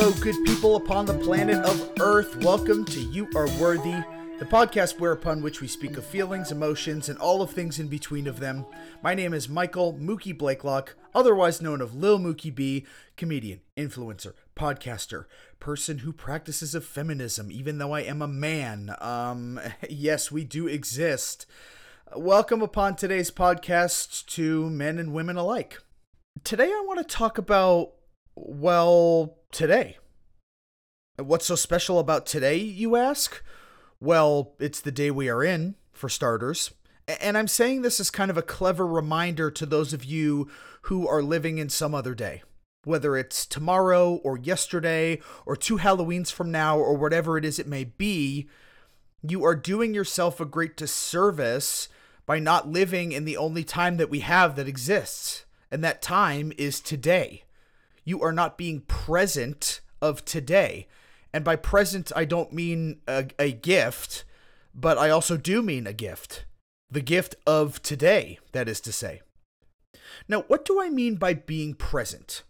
Hello, good people upon the planet of Earth. Welcome to You Are Worthy, the podcast whereupon which we speak of feelings, emotions, and all of things in between of them. My name is Michael Mookie Blakelock, otherwise known of Lil Mookie B, comedian, influencer, podcaster, person who practices of feminism, even though I am a man. Um, yes, we do exist. Welcome upon today's podcast to men and women alike. Today I want to talk about, well, today. What's so special about today, you ask? Well, it's the day we are in, for starters. And I'm saying this as kind of a clever reminder to those of you who are living in some other day. Whether it's tomorrow or yesterday or two Halloweens from now or whatever it is it may be, you are doing yourself a great disservice by not living in the only time that we have that exists. And that time is today. You are not being present of today. And by present, I don't mean a, a gift, but I also do mean a gift. The gift of today, that is to say. Now, what do I mean by being present?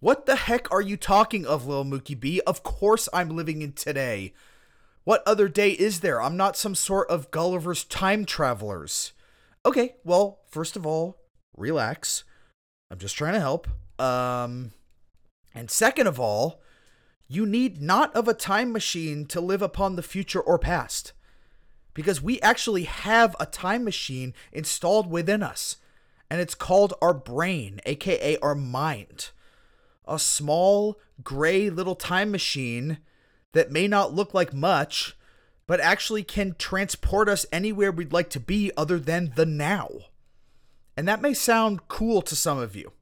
What the heck are you talking of, Lil Mookie B? Of course I'm living in today. What other day is there? I'm not some sort of Gulliver's time travelers. Okay, well, first of all, relax. I'm just trying to help. Um, and second of all, you need not of a time machine to live upon the future or past. Because we actually have a time machine installed within us, and it's called our brain, aka our mind. A small, gray little time machine that may not look like much, but actually can transport us anywhere we'd like to be other than the now. And that may sound cool to some of you,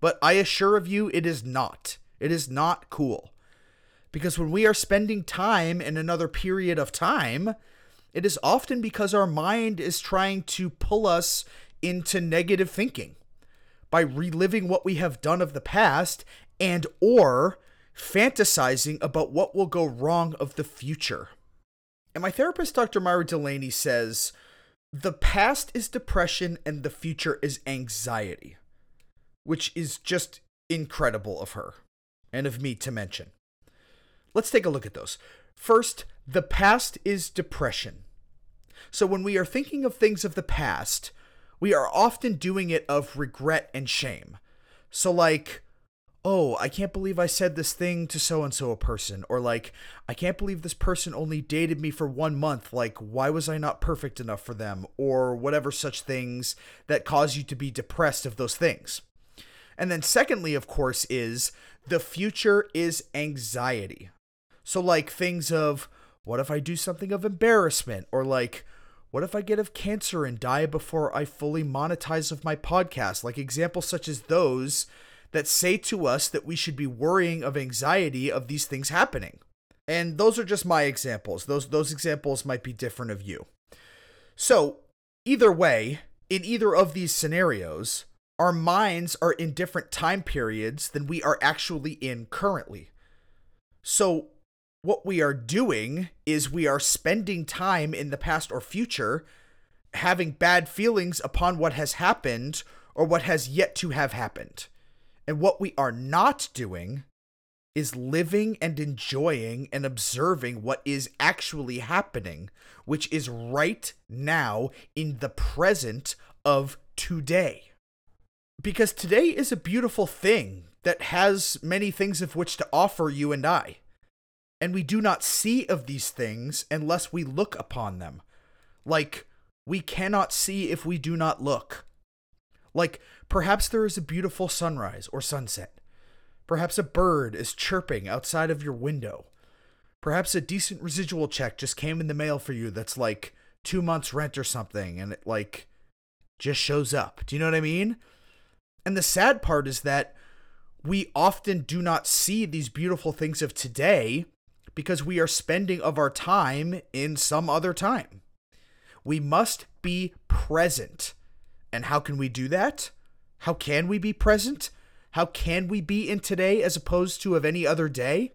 but I assure of you it is not. It is not cool. Because when we are spending time in another period of time, it is often because our mind is trying to pull us into negative thinking by reliving what we have done of the past and or fantasizing about what will go wrong of the future. And my therapist, Dr. Myra Delaney, says the past is depression and the future is anxiety, which is just incredible of her and of me to mention. Let's take a look at those. First, the past is depression. So when we are thinking of things of the past, we are often doing it of regret and shame. So, like, oh, I can't believe I said this thing to so and so a person. Or like, I can't believe this person only dated me for one month. Like, why was I not perfect enough for them? Or whatever such things that cause you to be depressed of those things. And then, secondly, of course, is the future is anxiety. So, like, things of, what if I do something of embarrassment? Or like, what if I get of cancer and die before I fully monetize of my podcast? Like examples such as those that say to us that we should be worrying of anxiety of these things happening. And those are just my examples. Those those examples might be different of you. So, either way, in either of these scenarios, our minds are in different time periods than we are actually in currently. So, what we are doing is we are spending time in the past or future having bad feelings upon what has happened or what has yet to have happened. And what we are not doing is living and enjoying and observing what is actually happening, which is right now in the present of today. Because today is a beautiful thing that has many things of which to offer you and I. And we do not see of these things unless we look upon them. Like, we cannot see if we do not look. Like, perhaps there is a beautiful sunrise or sunset. Perhaps a bird is chirping outside of your window. Perhaps a decent residual check just came in the mail for you that's like two months' rent or something, and it, like, just shows up. Do you know what I mean? And the sad part is that we often do not see these beautiful things of today because we are spending of our time in some other time. We must be present and how can we do that? How can we be present? How can we be in today as opposed to of any other day?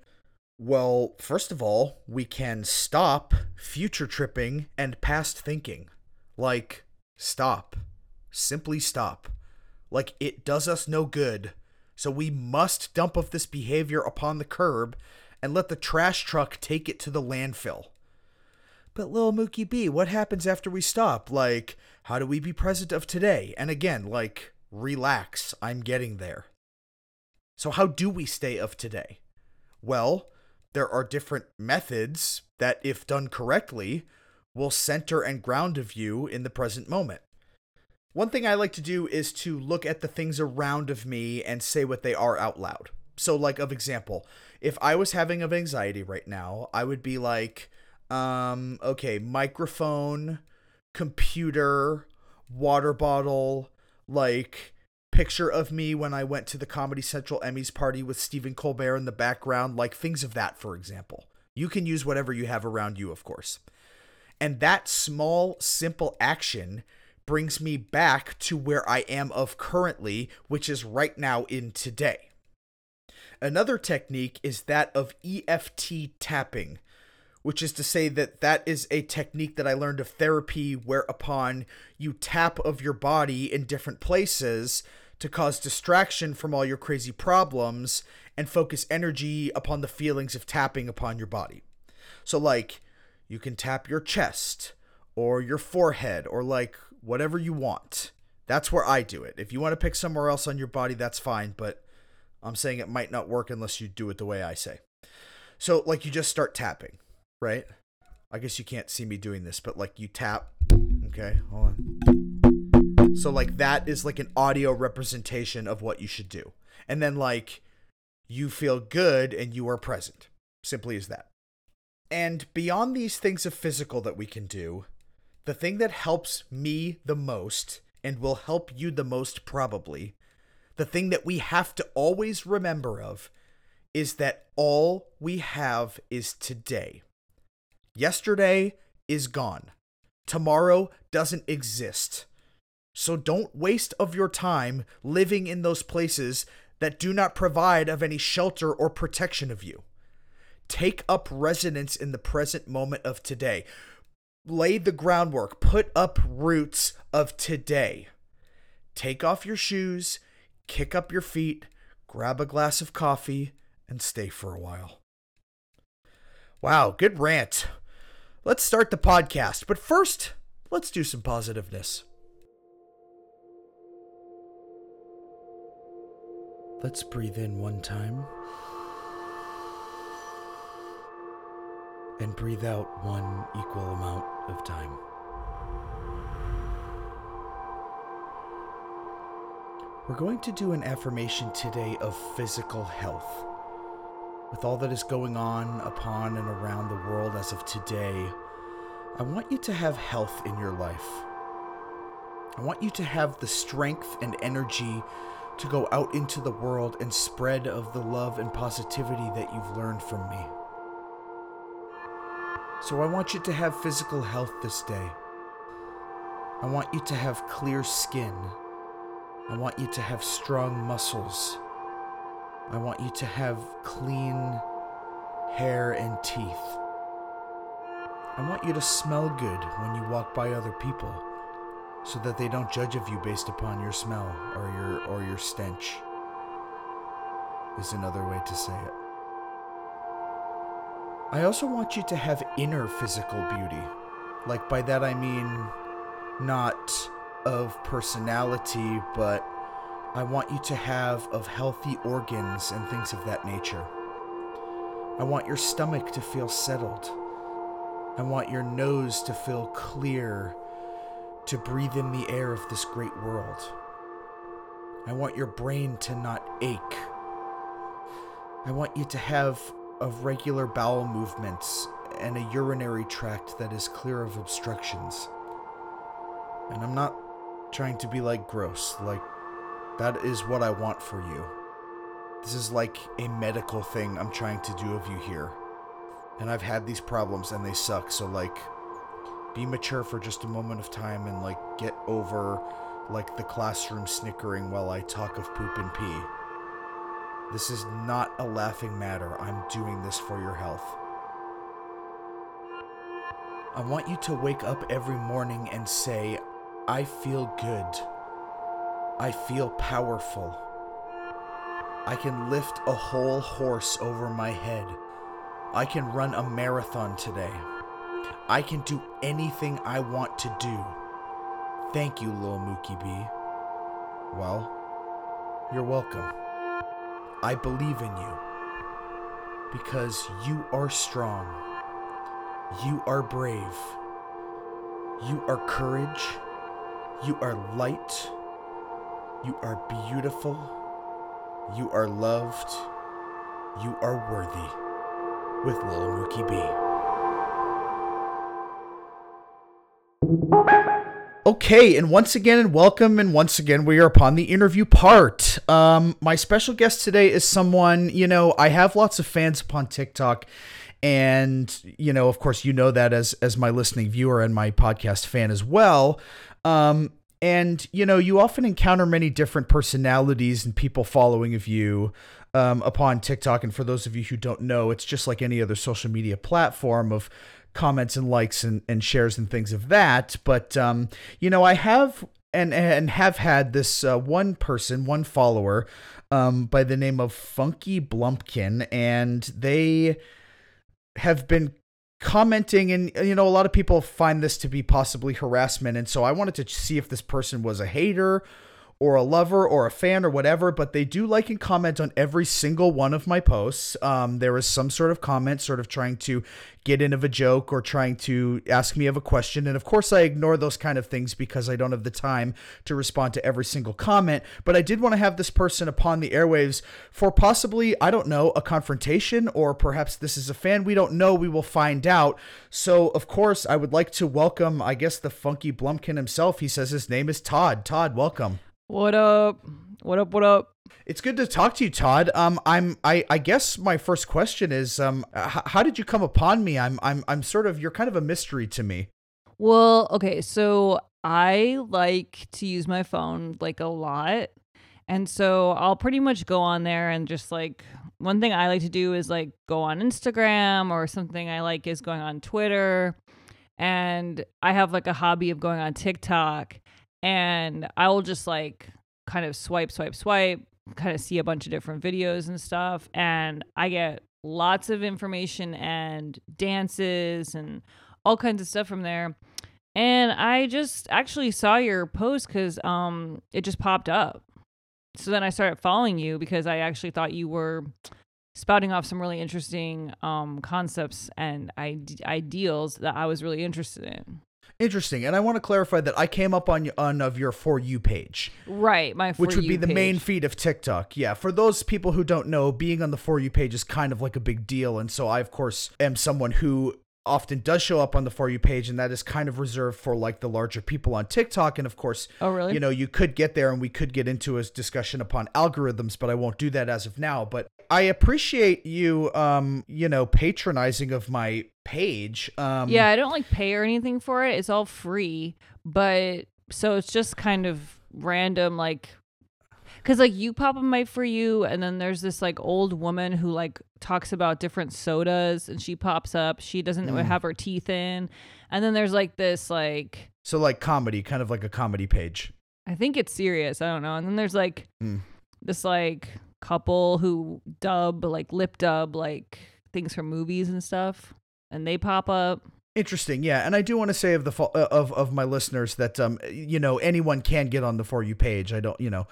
Well, first of all, we can stop future tripping and past thinking. Like, stop. Simply stop. Like, it does us no good. So we must dump of this behavior upon the curb and let the trash truck take it to the landfill. But Lil Mookie B, what happens after we stop? Like, how do we be present of today? And again, like, relax, I'm getting there. So, how do we stay of today? Well, there are different methods that, if done correctly, will center and ground of you in the present moment. One thing I like to do is to look at the things around of me and say what they are out loud. So, like, of example, if I was having of anxiety right now, I would be like, um, okay, microphone, computer, water bottle, like picture of me when I went to the Comedy Central Emmys party with Stephen Colbert in the background, like things of that, for example. You can use whatever you have around you, of course. And that small, simple action brings me back to where I am of currently, which is right now in today. Another technique is that of EFT tapping, which is to say that that is a technique that I learned of therapy whereupon you tap of your body in different places to cause distraction from all your crazy problems and focus energy upon the feelings of tapping upon your body. So like you can tap your chest or your forehead or like whatever you want. That's where I do it. If you want to pick somewhere else on your body, that's fine, but I'm saying it might not work unless you do it the way I say. So, like, you just start tapping, right? I guess you can't see me doing this, but like you tap. Okay, hold on. So, like, that is like an audio representation of what you should do. And then, like, you feel good and you are present. Simply as that. And beyond these things of physical that we can do, the thing that helps me the most and will help you the most probably, the thing that we have to always remember of is that all we have is today. Yesterday is gone. Tomorrow doesn't exist. So don't waste of your time living in those places that do not provide of any shelter or protection of you. Take up residence in the present moment of today. Lay the groundwork, put up roots of today. Take off your shoes, kick up your feet, grab a glass of coffee, and stay for a while. Wow, good rant. Let's start the podcast, but first, let's do some positiveness. Let's breathe in one time. and breathe out one equal amount of time. We're going to do an affirmation today of physical health. With all that is going on upon and around the world as of today, I want you to have health in your life. I want you to have the strength and energy to go out into the world and spread of the love and positivity that you've learned from me. So I want you to have physical health this day. I want you to have clear skin. I want you to have strong muscles. I want you to have clean hair and teeth. I want you to smell good when you walk by other people so that they don't judge of you based upon your smell or your or your stench. Is another way to say it. I also want you to have inner physical beauty. Like, by that I mean not of personality, but I want you to have of healthy organs and things of that nature. I want your stomach to feel settled. I want your nose to feel clear to breathe in the air of this great world. I want your brain to not ache. I want you to have of regular bowel movements and a urinary tract that is clear of obstructions. And I'm not trying to be like gross, like, that is what I want for you. This is like a medical thing I'm trying to do of you here. And I've had these problems and they suck, so like, be mature for just a moment of time and like get over like the classroom snickering while I talk of poop and pee. This is not a laughing matter. I'm doing this for your health. I want you to wake up every morning and say, I feel good. I feel powerful. I can lift a whole horse over my head. I can run a marathon today. I can do anything I want to do. Thank you, Lil Mookie B. Well, you're welcome. I believe in you because you are strong. You are brave. You are courage. You are light. You are beautiful. You are loved. You are worthy. With Lil Mookie B. Okay, and once again, and welcome, and once again, we are upon the interview part. Um, my special guest today is someone, you know, I have lots of fans upon TikTok, and you know, of course, you know that as as my listening viewer and my podcast fan as well. Um, and you know, you often encounter many different personalities and people following of you um, upon TikTok. And for those of you who don't know, it's just like any other social media platform of comments and likes and, and shares and things of that. But um, you know, I have and and have had this uh, one person, one follower, um, by the name of Funky Blumpkin, and they have been commenting and you know a lot of people find this to be possibly harassment and so I wanted to see if this person was a hater or a lover or a fan or whatever, but they do like and comment on every single one of my posts. Um, there is some sort of comment, sort of trying to get in of a joke or trying to ask me of a question. And of course, I ignore those kind of things because I don't have the time to respond to every single comment. But I did want to have this person upon the airwaves for possibly, I don't know, a confrontation or perhaps this is a fan. We don't know. We will find out. So, of course, I would like to welcome, I guess, the funky Blumpkin himself. He says his name is Todd. Todd, welcome. What up? What up? What up? It's good to talk to you, Todd. Um, I'm. I, I guess my first question is, um, h- how did you come upon me? I'm. I'm. I'm sort of. You're kind of a mystery to me. Well, okay. So I like to use my phone like a lot, and so I'll pretty much go on there and just like one thing I like to do is like go on Instagram or something I like is going on Twitter, and I have like a hobby of going on TikTok and I will just like kind of swipe, swipe, swipe, kind of see a bunch of different videos and stuff. And I get lots of information and dances and all kinds of stuff from there. And I just actually saw your post because um, it just popped up. So then I started following you because I actually thought you were spouting off some really interesting um, concepts and ide- ideals that I was really interested in. Interesting, and I want to clarify that I came up on on of your for you page, right? My which would be the page. main feed of TikTok. Yeah, for those people who don't know, being on the for you page is kind of like a big deal, and so I of course am someone who often does show up on the for you page and that is kind of reserved for like the larger people on TikTok. And of course oh really? you know you could get there and we could get into a discussion upon algorithms but I won't do that as of now. But I appreciate you um you know patronizing of my page. Um yeah I don't like pay or anything for it. It's all free but so it's just kind of random like because like you pop on my for you and then there's this like old woman who like talks about different sodas and she pops up she doesn't Mm. have her teeth in and then there's like this like so like comedy kind of like a comedy page i think it's serious i don't know and then there's like Mm. this like couple who dub like lip dub like things from movies and stuff and they pop up Interesting, yeah, and I do want to say of the uh, of of my listeners that um you know anyone can get on the for you page. I don't you know,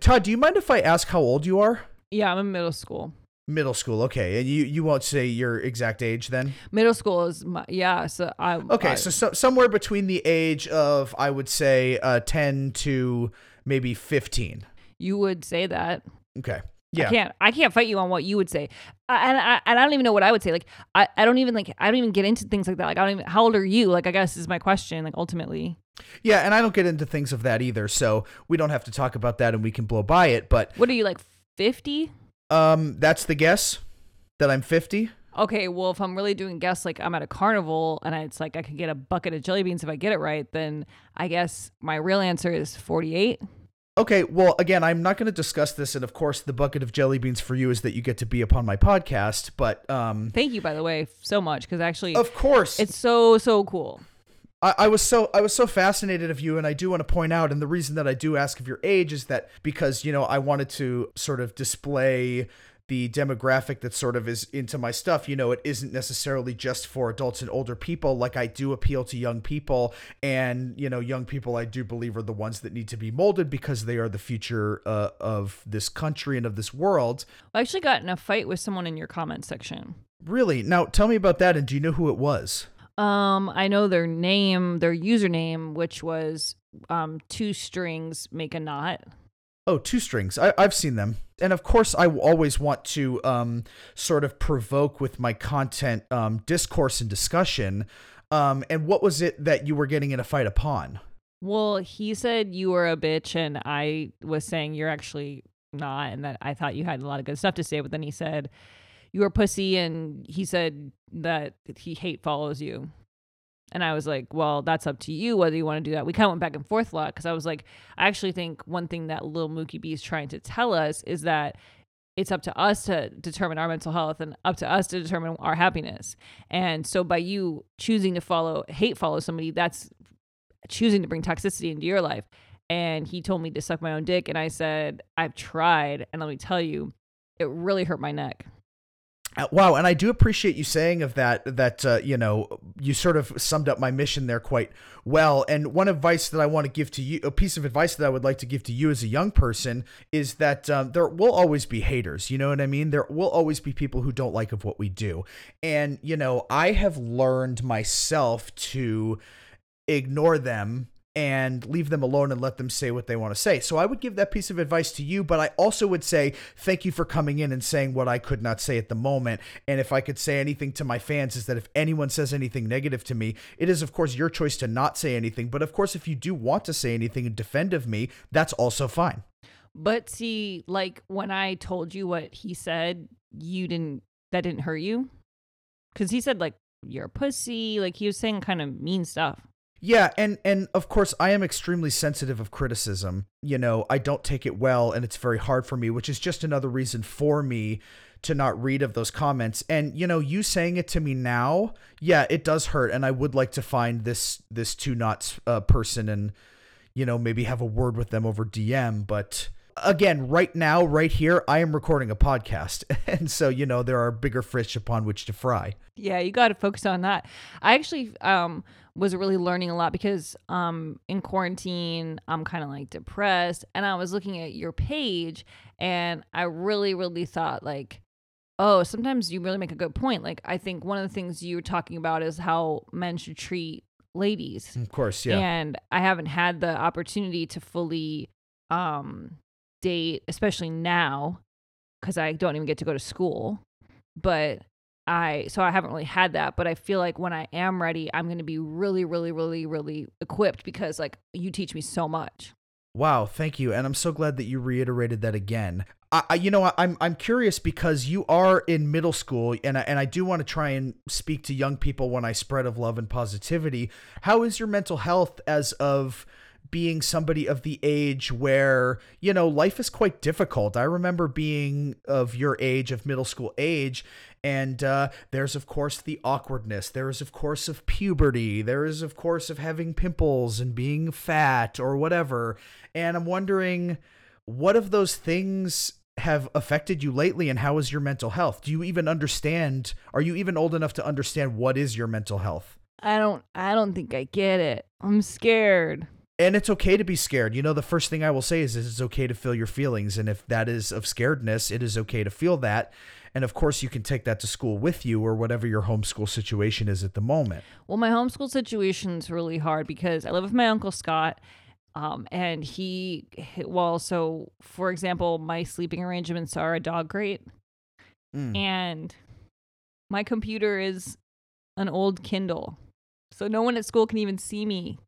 Todd, do you mind if I ask how old you are? yeah i'm in middle school Middle school, okay, and you you won't say your exact age then. middle school is my yeah so i Okay, I- so, so somewhere between the age of I would say uh ten to maybe fifteen. you would say that Okay, Yeah. I can't. I can't fight you on what you would say, I, and I and I don't even know what I would say. Like I, I don't even like. I don't even get into things like that. Like I don't even. How old are you? Like I guess is my question. Like ultimately, yeah, and I don't get into things of that either, so we don't have to talk about that, and we can blow by it. But what are you like? Fifty? um, that's the guess that I'm fifty. Okay. Well, if I'm really doing guess, like I'm at a carnival and I, it's like I could get a bucket of jelly beans if I get it right, then I guess my real answer is forty-eight. Okay, well, again, I'm not going to discuss this, and of course, the bucket of jelly beans for you is that you get to be upon my podcast. But um, Thank you, by the way, so much because actually, of course, it's so so cool. I, I was so I was so fascinated of you, and I do want to point out, and the reason that I do ask of your age is that because you know I wanted to sort of display the demographic that sort of is into my stuff, you know, it isn't necessarily just for adults and older people. Like I do appeal to young people, and you know, young people I do believe are the ones that need to be molded because they are the future uh, of this country and of this world. I actually got in a fight with someone in your comment section. Really? Now tell me about that, and do you know who it was? Um, I know their name, their username, which was um two strings make a knot. Oh, two strings. I, I've seen them. And of course, I always want to um, sort of provoke with my content um, discourse and discussion. Um, and what was it that you were getting in a fight upon? Well, he said you were a bitch, and I was saying you're actually not, and that I thought you had a lot of good stuff to say. But then he said you were pussy, and he said that he hate follows you. And I was like, well, that's up to you whether you want to do that. We kind of went back and forth a lot because I was like, I actually think one thing that Lil Mookie B is trying to tell us is that it's up to us to determine our mental health and up to us to determine our happiness. And so by you choosing to follow, hate follow somebody, that's choosing to bring toxicity into your life. And he told me to suck my own dick. And I said, I've tried. And let me tell you, it really hurt my neck. Uh, wow, and I do appreciate you saying of that that uh, you know you sort of summed up my mission there quite well. And one advice that I want to give to you, a piece of advice that I would like to give to you as a young person, is that um, there will always be haters. You know what I mean? There will always be people who don't like of what we do, and you know I have learned myself to ignore them and leave them alone and let them say what they want to say. So I would give that piece of advice to you, but I also would say thank you for coming in and saying what I could not say at the moment. And if I could say anything to my fans is that if anyone says anything negative to me, it is of course your choice to not say anything, but of course if you do want to say anything and defend of me, that's also fine. But see, like when I told you what he said, you didn't that didn't hurt you? Cuz he said like you're a pussy, like he was saying kind of mean stuff. Yeah, and and of course I am extremely sensitive of criticism. You know, I don't take it well and it's very hard for me, which is just another reason for me to not read of those comments. And you know, you saying it to me now, yeah, it does hurt and I would like to find this this two knots uh, person and you know, maybe have a word with them over DM, but again, right now, right here, I am recording a podcast. And so, you know, there are bigger fish upon which to fry. Yeah, you got to focus on that. I actually um was really learning a lot because um in quarantine I'm kind of like depressed and I was looking at your page and I really really thought like oh sometimes you really make a good point. Like I think one of the things you were talking about is how men should treat ladies of course yeah. and I haven't had the opportunity to fully um date especially now cuz I don't even get to go to school but I so I haven't really had that, but I feel like when I am ready, I'm going to be really really really really equipped because like you teach me so much. Wow, thank you. And I'm so glad that you reiterated that again. I, you know, I'm I'm curious because you are in middle school and I, and I do want to try and speak to young people when I spread of love and positivity. How is your mental health as of being somebody of the age where, you know, life is quite difficult. I remember being of your age, of middle school age, and uh, there's, of course, the awkwardness. There is, of course, of puberty. There is, of course, of having pimples and being fat or whatever. And I'm wondering what of those things have affected you lately and how is your mental health? Do you even understand? Are you even old enough to understand what is your mental health? I don't I don't think I get it. I'm scared and it's okay to be scared. You know, the first thing I will say is, is it's okay to feel your feelings. And if that is of scaredness, it is okay to feel that. And of course, you can take that to school with you or whatever your homeschool situation is at the moment. Well, my homeschool situation is really hard because I live with my uncle Scott. Um, and he, well, so for example, my sleeping arrangements are a dog crate. Mm. And my computer is an old Kindle. So no one at school can even see me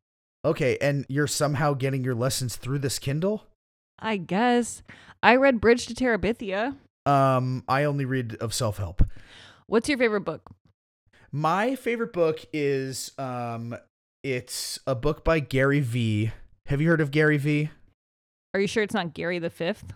Okay, and you're somehow getting your lessons through this Kindle? I guess. I read Bridge to Terabithia. Um, I only read of self-help. What's your favorite book? My favorite book is um it's a book by Gary Vee. Have you heard of Gary Vee? Are you sure it's not Gary the 5th?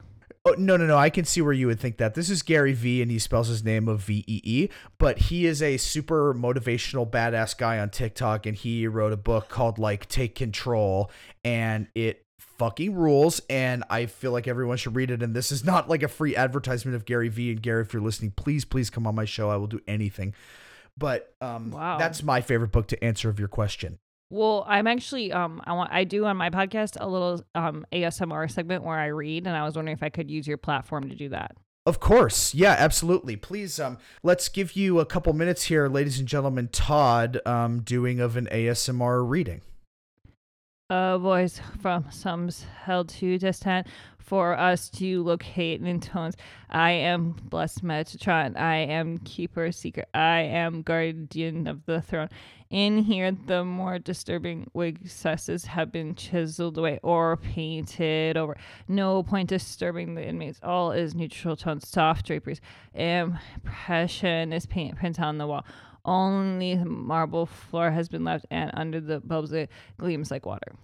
Oh no no no! I can see where you would think that. This is Gary Vee, and he spells his name of V E E. But he is a super motivational badass guy on TikTok, and he wrote a book called like Take Control, and it fucking rules. And I feel like everyone should read it. And this is not like a free advertisement of Gary Vee. And Gary, if you're listening, please please come on my show. I will do anything. But um, Wow. that's my favorite book to answer of your question. Well, I'm actually um I want I do on my podcast a little um ASMR segment where I read and I was wondering if I could use your platform to do that. Of course. Yeah, absolutely. Please um let's give you a couple minutes here, ladies and gentlemen. Todd um doing of an ASMR reading. A voice from some held to distant for us to locate in tones. I am blessed Metatron. I am keeper secret. I am guardian of the throne. In here, the more disturbing excesses have been chiseled away or painted over. No point disturbing the inmates. All is neutral tones, soft draperies. Impression is paint on the wall. Only the marble floor has been left, and under the bulbs it gleams like water.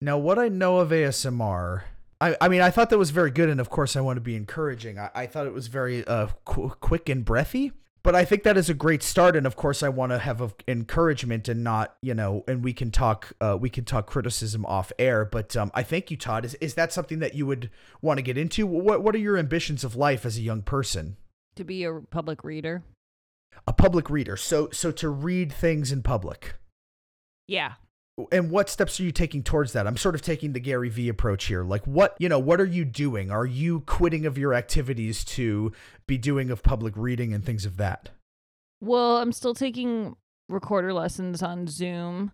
Now, what I know of ASMR, I, I mean, I thought that was very good, and of course, I want to be encouraging. I, I thought it was very uh, qu- quick and breathy, but I think that is a great start, and of course, I want to have a, encouragement and not, you know, and we can talk, uh, we can talk criticism off air. But um, I thank you, Todd. Is is that something that you would want to get into? What What are your ambitions of life as a young person? To be a public reader. A public reader, so so to read things in public. Yeah. And what steps are you taking towards that? I'm sort of taking the gary vee approach here. Like what you know what are you doing? Are you quitting of your activities to be doing of public reading and things of that? Well, I'm still taking recorder lessons on Zoom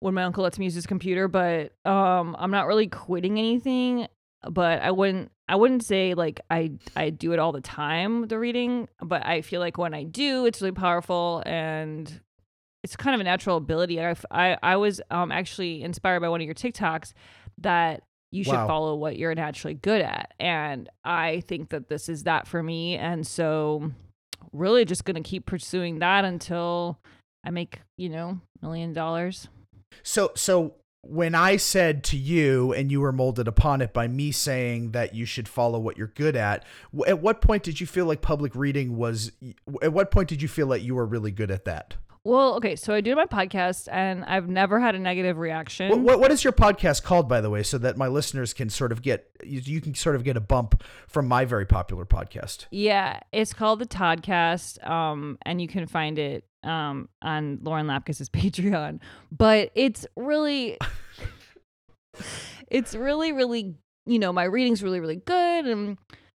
when my uncle lets me use his computer, but um I'm not really quitting anything, but I wouldn't I wouldn't say like I I do it all the time the reading, but I feel like when I do it's really powerful and it's kind of a natural ability. I I, I was um actually inspired by one of your TikToks that you should Wow. follow what you're naturally good at. And I think that this is that for me. And so really just going to keep pursuing that until I make, you know, million dollars. so so when i said to you and you were molded upon it by me saying that you should follow what you're good at at what point did you feel like public reading was at what point did you feel like you were really good at that Well, okay, so I do my podcast and I've never had a negative reaction. what, what, what is your podcast called by the way so that my listeners can sort of get you, you can sort of get a bump from my very popular podcast Yeah, it's called the Toddcast, um, and you can find it um, on Lauren Lapkus's Patreon. But it's really, it's really, really, you know, my reading's really, really good, and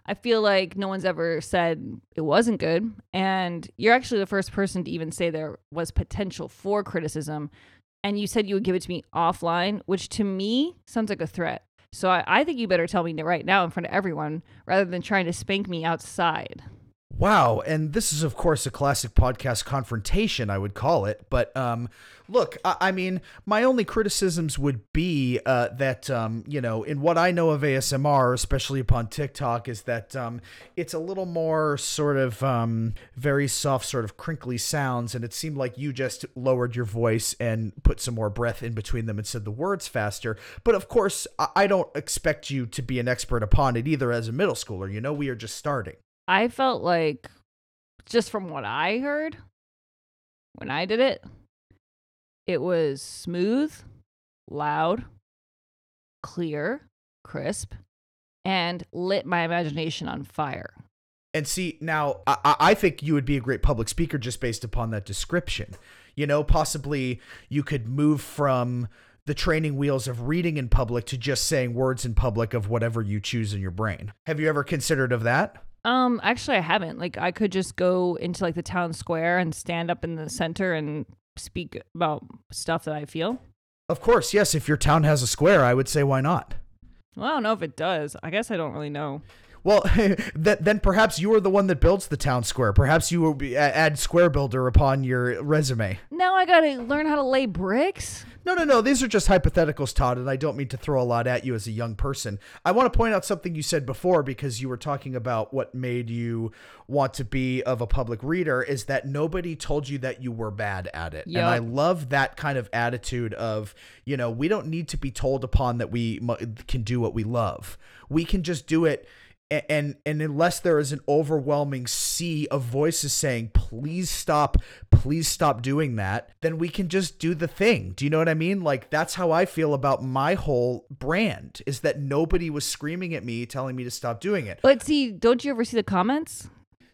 I feel like no one's ever said it wasn't good. And you're actually the first person to even say there was potential for criticism. And you said you would give it to me offline, which to me sounds like a threat. So I, I think you better tell me right now in front of everyone rather than trying to spank me outside. Wow, and this is of course a classic podcast confrontation, I would call it. But um, look, I, I mean, my only criticisms would be uh, that um, you know, in what I know of ASMR, especially upon TikTok, is that um, it's a little more sort of um, very soft, sort of crinkly sounds, and it seemed like you just lowered your voice and put some more breath in between them and said the words faster. But of course, I, I don't expect you to be an expert upon it either. As a middle schooler, you know, we are just starting. I felt like, just from what I heard when I did it, it was smooth, loud, clear, crisp, and lit my imagination on fire. And see, now I, I- think you would be a great public speaker just based upon that description. You know, possibly you could move from the training wheels of reading in public to just saying words in public of whatever you choose in your brain. Have you ever considered of that? Um, actually, I haven't. Like, I could just go into like the town square and stand up in the center and speak about stuff that I feel. Of course, yes. If your town has a square, I would say why not. Well, I don't know if it does. I guess I don't really know. Well, th- then perhaps you are the one that builds the town square. Perhaps you will be, add square builder upon your resume. Now I gotta learn how to lay bricks. No, no, no. These are just hypotheticals, Todd, and I don't mean to throw a lot at you as a young person. I want to point out something you said before because you were talking about what made you want to be of a public reader is that nobody told you that you were bad at it. Yep. And I love that kind of attitude of, you know, we don't need to be told upon that we can do what we love. We can just do it and and unless there is an overwhelming sea of voices saying please stop please stop doing that then we can just do the thing. Do you know what i mean? Like that's how i feel about my whole brand is that nobody was screaming at me telling me to stop doing it. But see, don't you ever see the comments?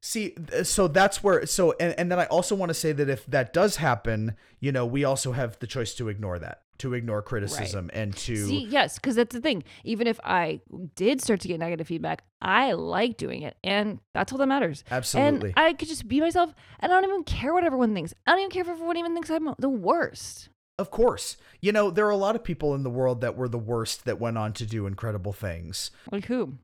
see so that's where so and, and then i also want to say that if that does happen you know we also have the choice to ignore that to ignore criticism and to See, yes, because that's the thing. Even if I did start to get negative feedback, I like doing it, and that's all that matters. Absolutely. And I could just be myself, and I don't even care what everyone thinks. I don't even care if everyone even thinks I'm the worst. Of course. You know, there are a lot of people in the world that were the worst that went on to do incredible things. Like who?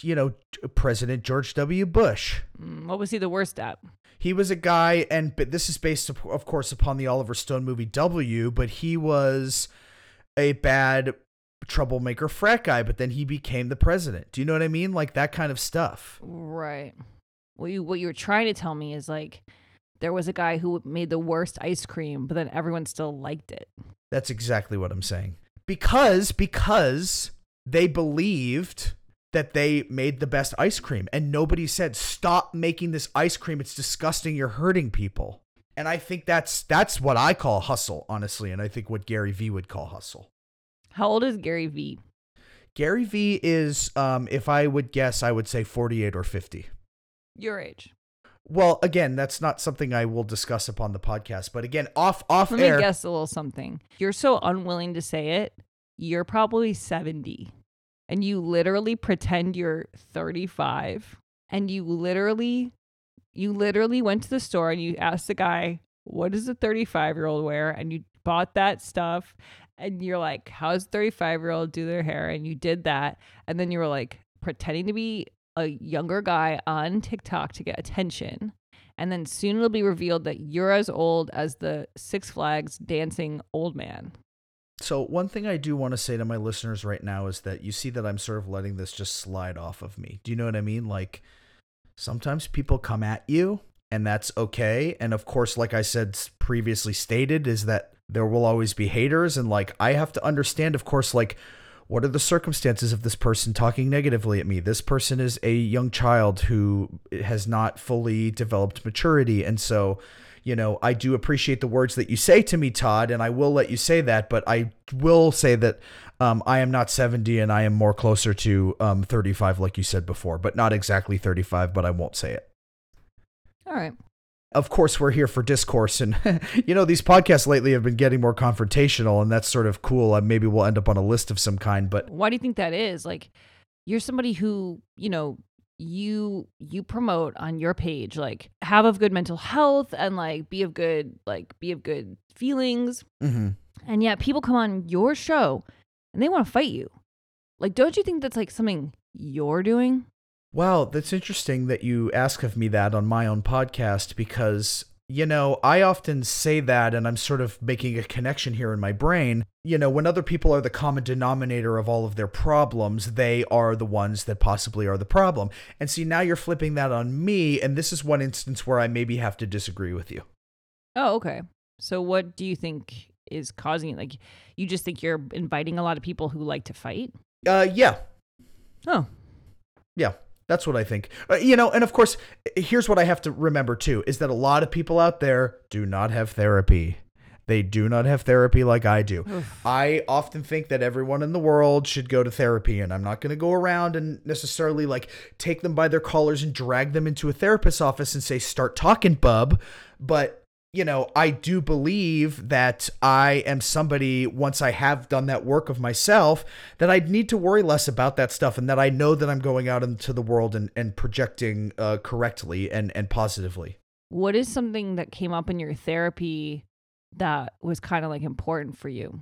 You know, President George W. Bush. Mm, What was he the worst at? He was a guy, and but this is based, of course, upon the Oliver Stone movie W, but he was a bad troublemaker frat guy, but then he became the president. Do you know what I mean? Like that kind of stuff. Right. What you what you were trying to tell me is like there was a guy who made the worst ice cream, but then everyone still liked it. That's exactly what I'm saying. Because because they believed that they made the best ice cream and nobody said stop making this ice cream it's disgusting you're hurting people. And I think that's that's what I call hustle honestly and I think what Gary Vee would call hustle. How old is Gary Vee? Gary Vee is um if I would guess I would say 48 or 50. Your age. Well, again, that's not something I will discuss upon the podcast, but again, off off Let air me guess a little something. You're so unwilling to say it. You're probably 70 and you literally pretend you're 35 and you literally you literally went to the store and you asked the guy, "What does a 35-year-old wear?" and you bought that stuff and you're like, "How's a 35-year-old do their hair?" and you did that and then you were like pretending to be a younger guy on TikTok to get attention. And then soon it'll be revealed that you're as old as the Six Flags dancing old man. So one thing I do want to say to my listeners right now is that you see that I'm sort of letting this just slide off of me. Do you know what I mean? Like sometimes people come at you and that's okay. And of course, like I said previously stated is that there will always be haters and like I have to understand of course like what are the circumstances of this person talking negatively at me? This person is a young child who has not fully developed maturity and so you know, I do appreciate the words that you say to me, Todd, and I will let you say that, but I will say that um, I am not 70 and I am more closer to um, 35, like you said before, but not exactly 35, but I won't say it. All right. Of course, we're here for discourse, and you know, these podcasts lately have been getting more confrontational, and that's sort of cool. Uh, maybe we'll end up on a list of some kind, but Why do you think that is? Like you're somebody who, you know, you you promote on your page like have of good mental health and like be of good like be of good feelings mhm. and yet people come on your show and they want to fight you. Like don't you think that's like something you're doing? Wow, that's interesting that you ask of me that on my own podcast because, you know, I often say that and I'm sort of making a connection here in my brain. You know, when other people are the common denominator of all of their problems, they are the ones that possibly are the problem. And see, now you're flipping that on me, and this is one instance where I maybe have to disagree with you. Oh, okay. So what do you think is causing it? Like you just think you're inviting a lot of people who like to fight? Uh, yeah, Oh, Yeah, that's what I think. Uh, you know, and of course, here's what I have to remember too is that a lot of people out there do not have therapy. They do not have therapy like I do. Oof. I often think that everyone in the world should go to therapy, and I'm not going to go around and necessarily like take them by their collars and drag them into a therapist's office and say, start talking, bub. But you know, I do believe that I am somebody, once I have done that work of myself, that I need to worry less about that stuff and that I know that I'm going out into the world and, and projecting uh, correctly and, and positively. What is something that came up in your therapy that was kind of like important for you?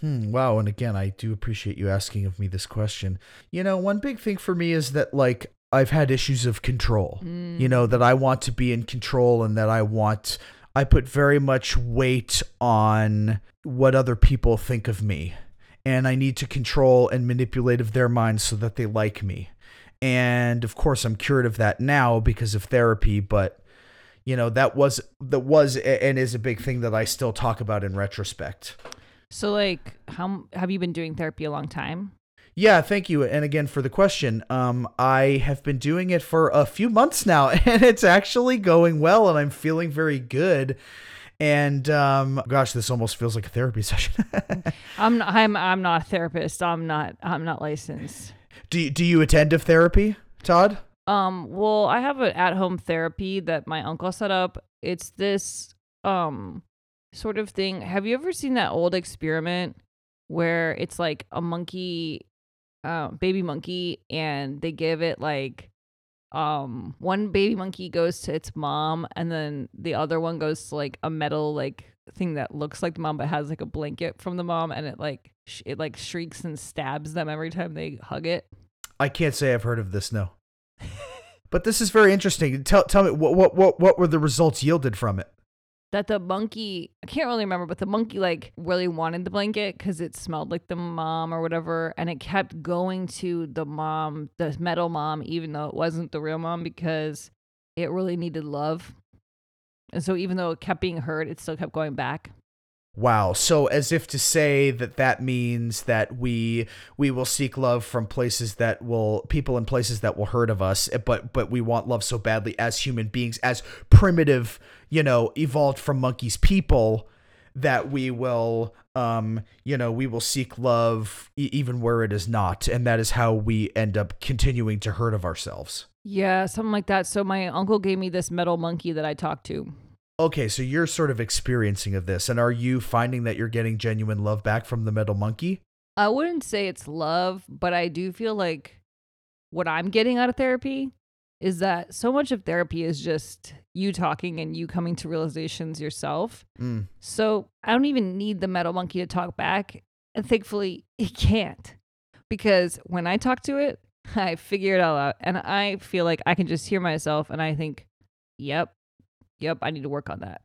Hmm, wow. And again, I do appreciate you asking of me this question. You know, one big thing for me is that, like, I've had issues of control. You know, that I want to be in control and that I want, I put very much weight on what other people think of me and I need to control and manipulate of their minds so that they like me. And of course, I'm cured of that now because of therapy, but you know, that was that was and is a big thing that I still talk about in retrospect. So like how have you been doing therapy a long time? Yeah, thank you. And again for the question. Um I have been doing it for a few months now and it's actually going well and I'm feeling very good. And um, gosh, this almost feels like a therapy session. I'm not, I'm I'm not a therapist. I'm not I'm not licensed. Do you, do you attend to therapy, Todd? Um, well, I have an at-home therapy that my uncle set up. It's this um sort of thing. Have you ever seen that old experiment where it's like a monkey, uh, baby monkey, and they give it like um one baby monkey goes to its mom and then the other one goes to like a metal like thing that looks like the mom but has like a blanket from the mom and it like sh- it like shrieks and stabs them every time they hug it I can't say I've heard of this. No, but this is very interesting. Tell tell me what what what what were the results yielded from it? That the monkey I can't really remember, but the monkey like really wanted the blanket because it smelled like the mom or whatever, and it kept going to the mom, the metal mom, even though it wasn't the real mom because it really needed love. And so even though it kept being hurt, it still kept going back. Wow. So as if to say that that means that we we will seek love from places that will people in places that will hurt of us, eh, but but we want love so badly as human beings, as primitive, you know, evolved from monkeys people that we will um you know we will seek love e- even where it is not and that is how we end up continuing to hurt of ourselves Yeah, something like that. So my uncle gave me this metal monkey that I talked to. okay so you're sort of experiencing of this and are you finding that you're getting genuine love back from the metal monkey I wouldn't say it's love, but I do feel like what I'm getting out of therapy is that so much of therapy is just you talking and you coming to realizations yourself. Mm. So I don't even need the metal monkey to talk back. And thankfully, it can't. Because when I talk to it, I figure it all out. And I feel like I can just hear myself and I think, yep, yep, I need to work on that.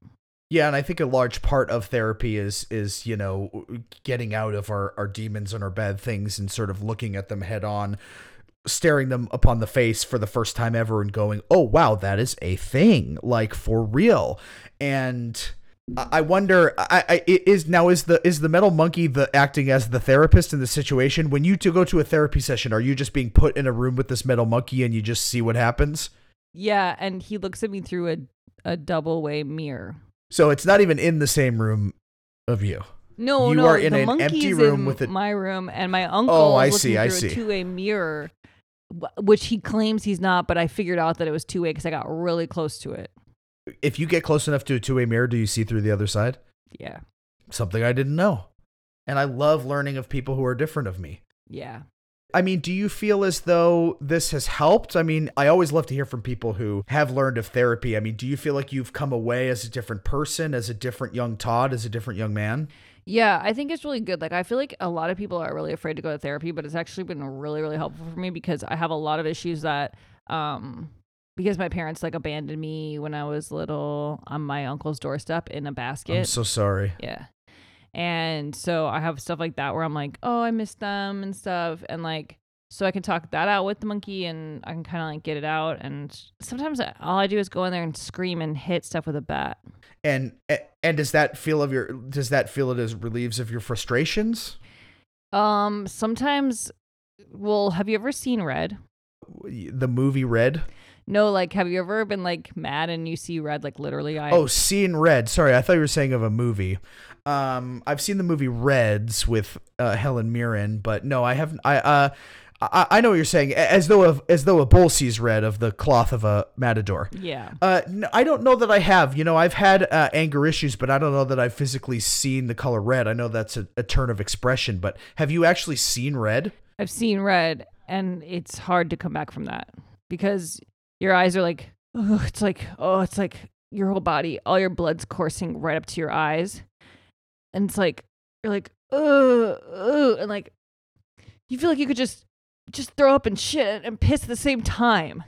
Yeah, and I think a large part of therapy is is you know getting out of our our demons and our bad things and sort of looking at them head on, staring them upon the face for the first time ever and going, "Oh wow, that is a thing, like for real." And I wonder, I, I is now is the is the metal monkey the acting as the therapist in the situation? When you to go to a therapy session, are you just being put in a room with this metal monkey and you just see what happens? Yeah. And he looks at me through a, a double way mirror. So it's not even in the same room of you. No, You no, are in an empty room in with a- my room, and my uncle Oh, I see, I through see. a two-way mirror, which he claims he's not. But I figured out that it was two-way because I got really close to it. If you get close enough to a two-way mirror, do you see through the other side? Yeah, Something I didn't know. And I love learning of people who are different of me. yeah. I mean, do you feel as though this has helped? I mean, I always love to hear from people who have learned of therapy. I mean, do you feel like you've come away as a different person, as a different young Todd, as a different young man? Yeah, I think it's really good. Like, I feel like a lot of people are really afraid to go to therapy, but it's actually been really, really helpful for me because I have a lot of issues that, um, because my parents like abandoned me when I was little on my uncle's doorstep in a basket. I'm so sorry. Yeah. And so I have stuff like that where I'm like, oh, I miss them and stuff. And like, so I can talk that out with the monkey and I can kind of like get it out. And sometimes all I do is go in there and scream and hit stuff with a bat. And and does that feel of your does that feel it as relieves of your frustrations? Um, sometimes, well, have you ever seen Red? The movie Red? No, like, have you ever been like mad and you see red? Like, literally, I. Oh, Seeing Red. Sorry, I thought you were saying of a movie. Um, I've seen the movie Reds with uh, Helen Mirren, but no, I haven't. I uh, I, I know what you're saying. As though a, as though a bull sees red of the cloth of a matador. Yeah. Uh, n- I don't know that I have. You know, I've had uh, anger issues, but I don't know that I've physically seen the color red. I know that's a, a turn of expression, but have you actually seen red? I've seen red and it's hard to come back from that because your eyes are like, oh, it's like, oh, it's like your whole body, all your blood's coursing right up to your eyes. And it's like, you're like, oh, oh, and like, you feel like you could just, just throw up and shit and piss at the same time.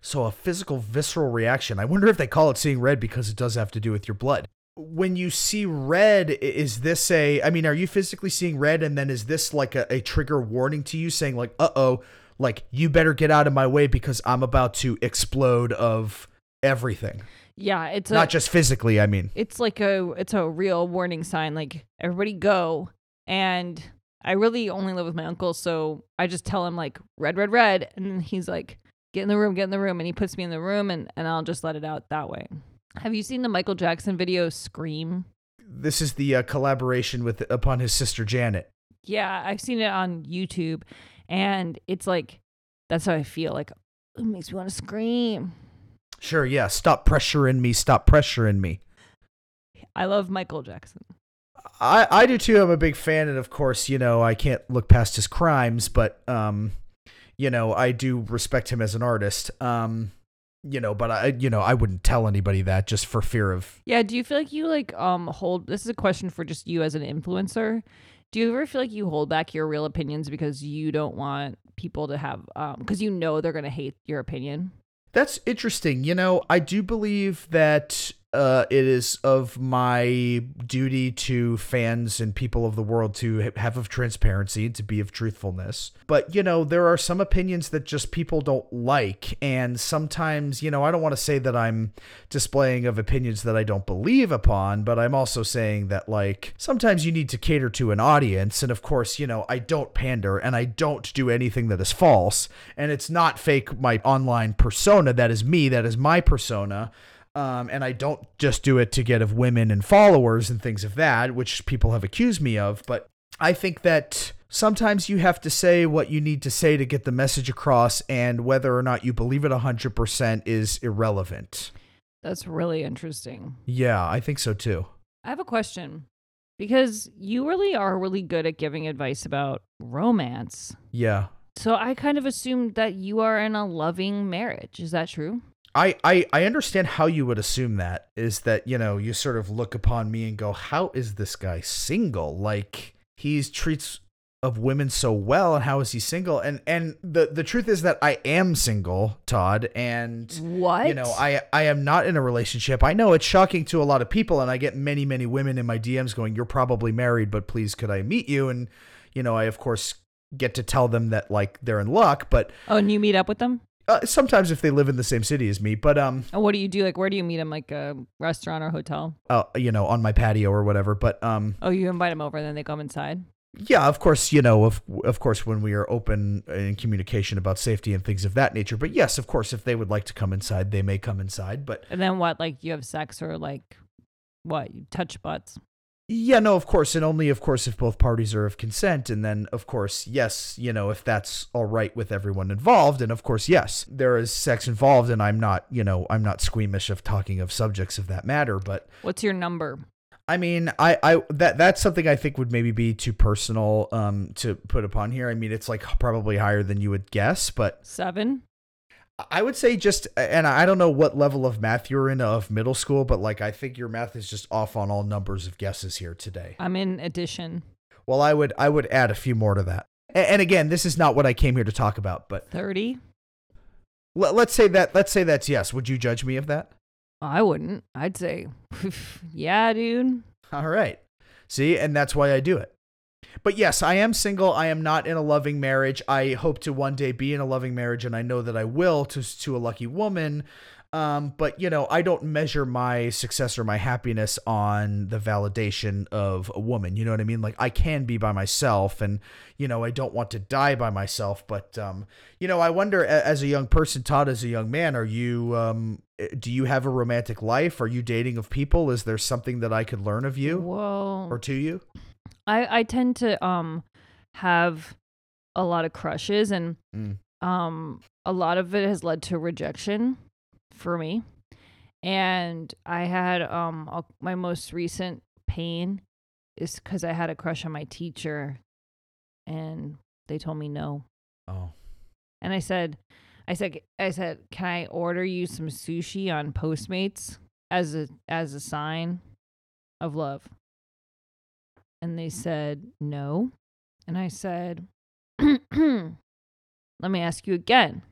So a physical, visceral reaction. I wonder if they call it seeing red because it does have to do with your blood. when you see red, is this a? I mean, are you physically seeing red, and then is this like a, a trigger warning to you, saying like, "Uh oh, like you better get out of my way because I'm about to explode of everything, Yeah, it's a not just physically." I mean, it's like a it's a real warning sign like everybody go and i really only live with my uncle so i just tell him like red red red and he's like get in the room get in the room and he puts me in the room and, and i'll just let it out that way have you seen the michael jackson video scream this is the uh, collaboration with upon his sister Janet. yeah i've seen it on youtube and it's like that's how i feel like it makes me want to scream Sure, yeah. Stop pressuring me. Stop pressuring me. i love michael jackson I, I do too. I'm a big fan, and of course, you know, I can't look past his crimes, but um, you know, I do respect him as an artist. Um, you know, but I, you know, I wouldn't tell anybody that just for fear of. Yeah, do you feel like you like um hold this is a question for just you as an influencer. Do you ever feel like you hold back your real opinions because you don't want people to have um because you know they're gonna hate your opinion? That's interesting. You know, I do believe that uh, it is of my duty to fans and people of the world to have of transparency, and to be of truthfulness. But, you know, there are some opinions that just people don't like. And sometimes, you know, I don't want to say that I'm displaying of opinions that I don't believe upon, but I'm also saying that, like, sometimes you need to cater to an audience. And of course, you know, I don't pander and I don't do anything that is false. And it's not fake my online persona. That is me. That is my persona. Um, and I don't just do it to get of women and followers and things of that, which people have accused me of. But I think that sometimes you have to say what you need to say to get the message across, and whether or not you believe it 100% is irrelevant. That's really interesting. Yeah, I think so too. I have a question. Because you really are really good at giving advice about romance. Yeah. So I kind of assumed that you are in a loving marriage. Is that true? I, I, I understand how you would assume that is that, you know, you sort of look upon me and go, how is this guy single? Like he treats of women so well and how is he single? And and the the truth is that I am single, Todd, and What? you know, I I am not in a relationship. I know it's shocking to a lot of people and I get many many women in my DMs going, "You're probably married, but please could I meet you?" And you know, I of course get to tell them that like they're in luck, but Oh, and you meet up with them? Uh, sometimes if they live in the same city as me, but um And what do you do? Like, where do you meet them? Like a restaurant or hotel? uh, you know, on my patio or whatever. But um, Oh, you invite them over and then they come inside? yeah, of course, you know, of of course, when we are open in communication about safety and things of that nature. But yes, of course, if they would like to come inside, they may come inside. But And then what? Like, you have sex or like what? You touch butts? Yeah, no, of course, and only of course if both parties are of consent, and then of course, yes, you know, if that's all right with everyone involved, and of course, yes, there is sex involved, and I'm not, you know, I'm not squeamish of talking of subjects of that matter, but. What's your number? I mean, I, I that that's something I think would maybe be too personal um to put upon here. I mean, it's like probably higher than you would guess, but Seven? I would say just and I don't know what level of math you're in of middle school, but like I think your math is just off on all numbers of guesses here today. I'm in addition. Well, I would I would add a few more to that. And, again, this is not what I came here to talk about, but 30? let, let's say that let's say that's yes. Would you judge me of that? I wouldn't. I'd say, yeah, dude. All right. See, and that's why I do it. But yes, I am single. I am not in a loving marriage. I hope to one day be in a loving marriage, and I know that I will to to a lucky woman. Um, but you know, I don't measure my success or my happiness on the validation of a woman. You know what I mean? Like I can be by myself, and you know, I don't want to die by myself. But um, you know, I wonder, as a young person, Todd, as a young man, are you um, do you have a romantic life? Are you dating of people? Is there something that I could learn of you Whoa. or to you? I, I tend to um have a lot of crushes and Mm. um a lot of it has led to rejection for me. And I had um a, my most recent pain is cuz I had a crush on my teacher and they told me no. Oh. And I said I said I said, "Can I order you some sushi on Postmates as a as a sign of love?" And they said, "No." And I said, "Let me ask you again.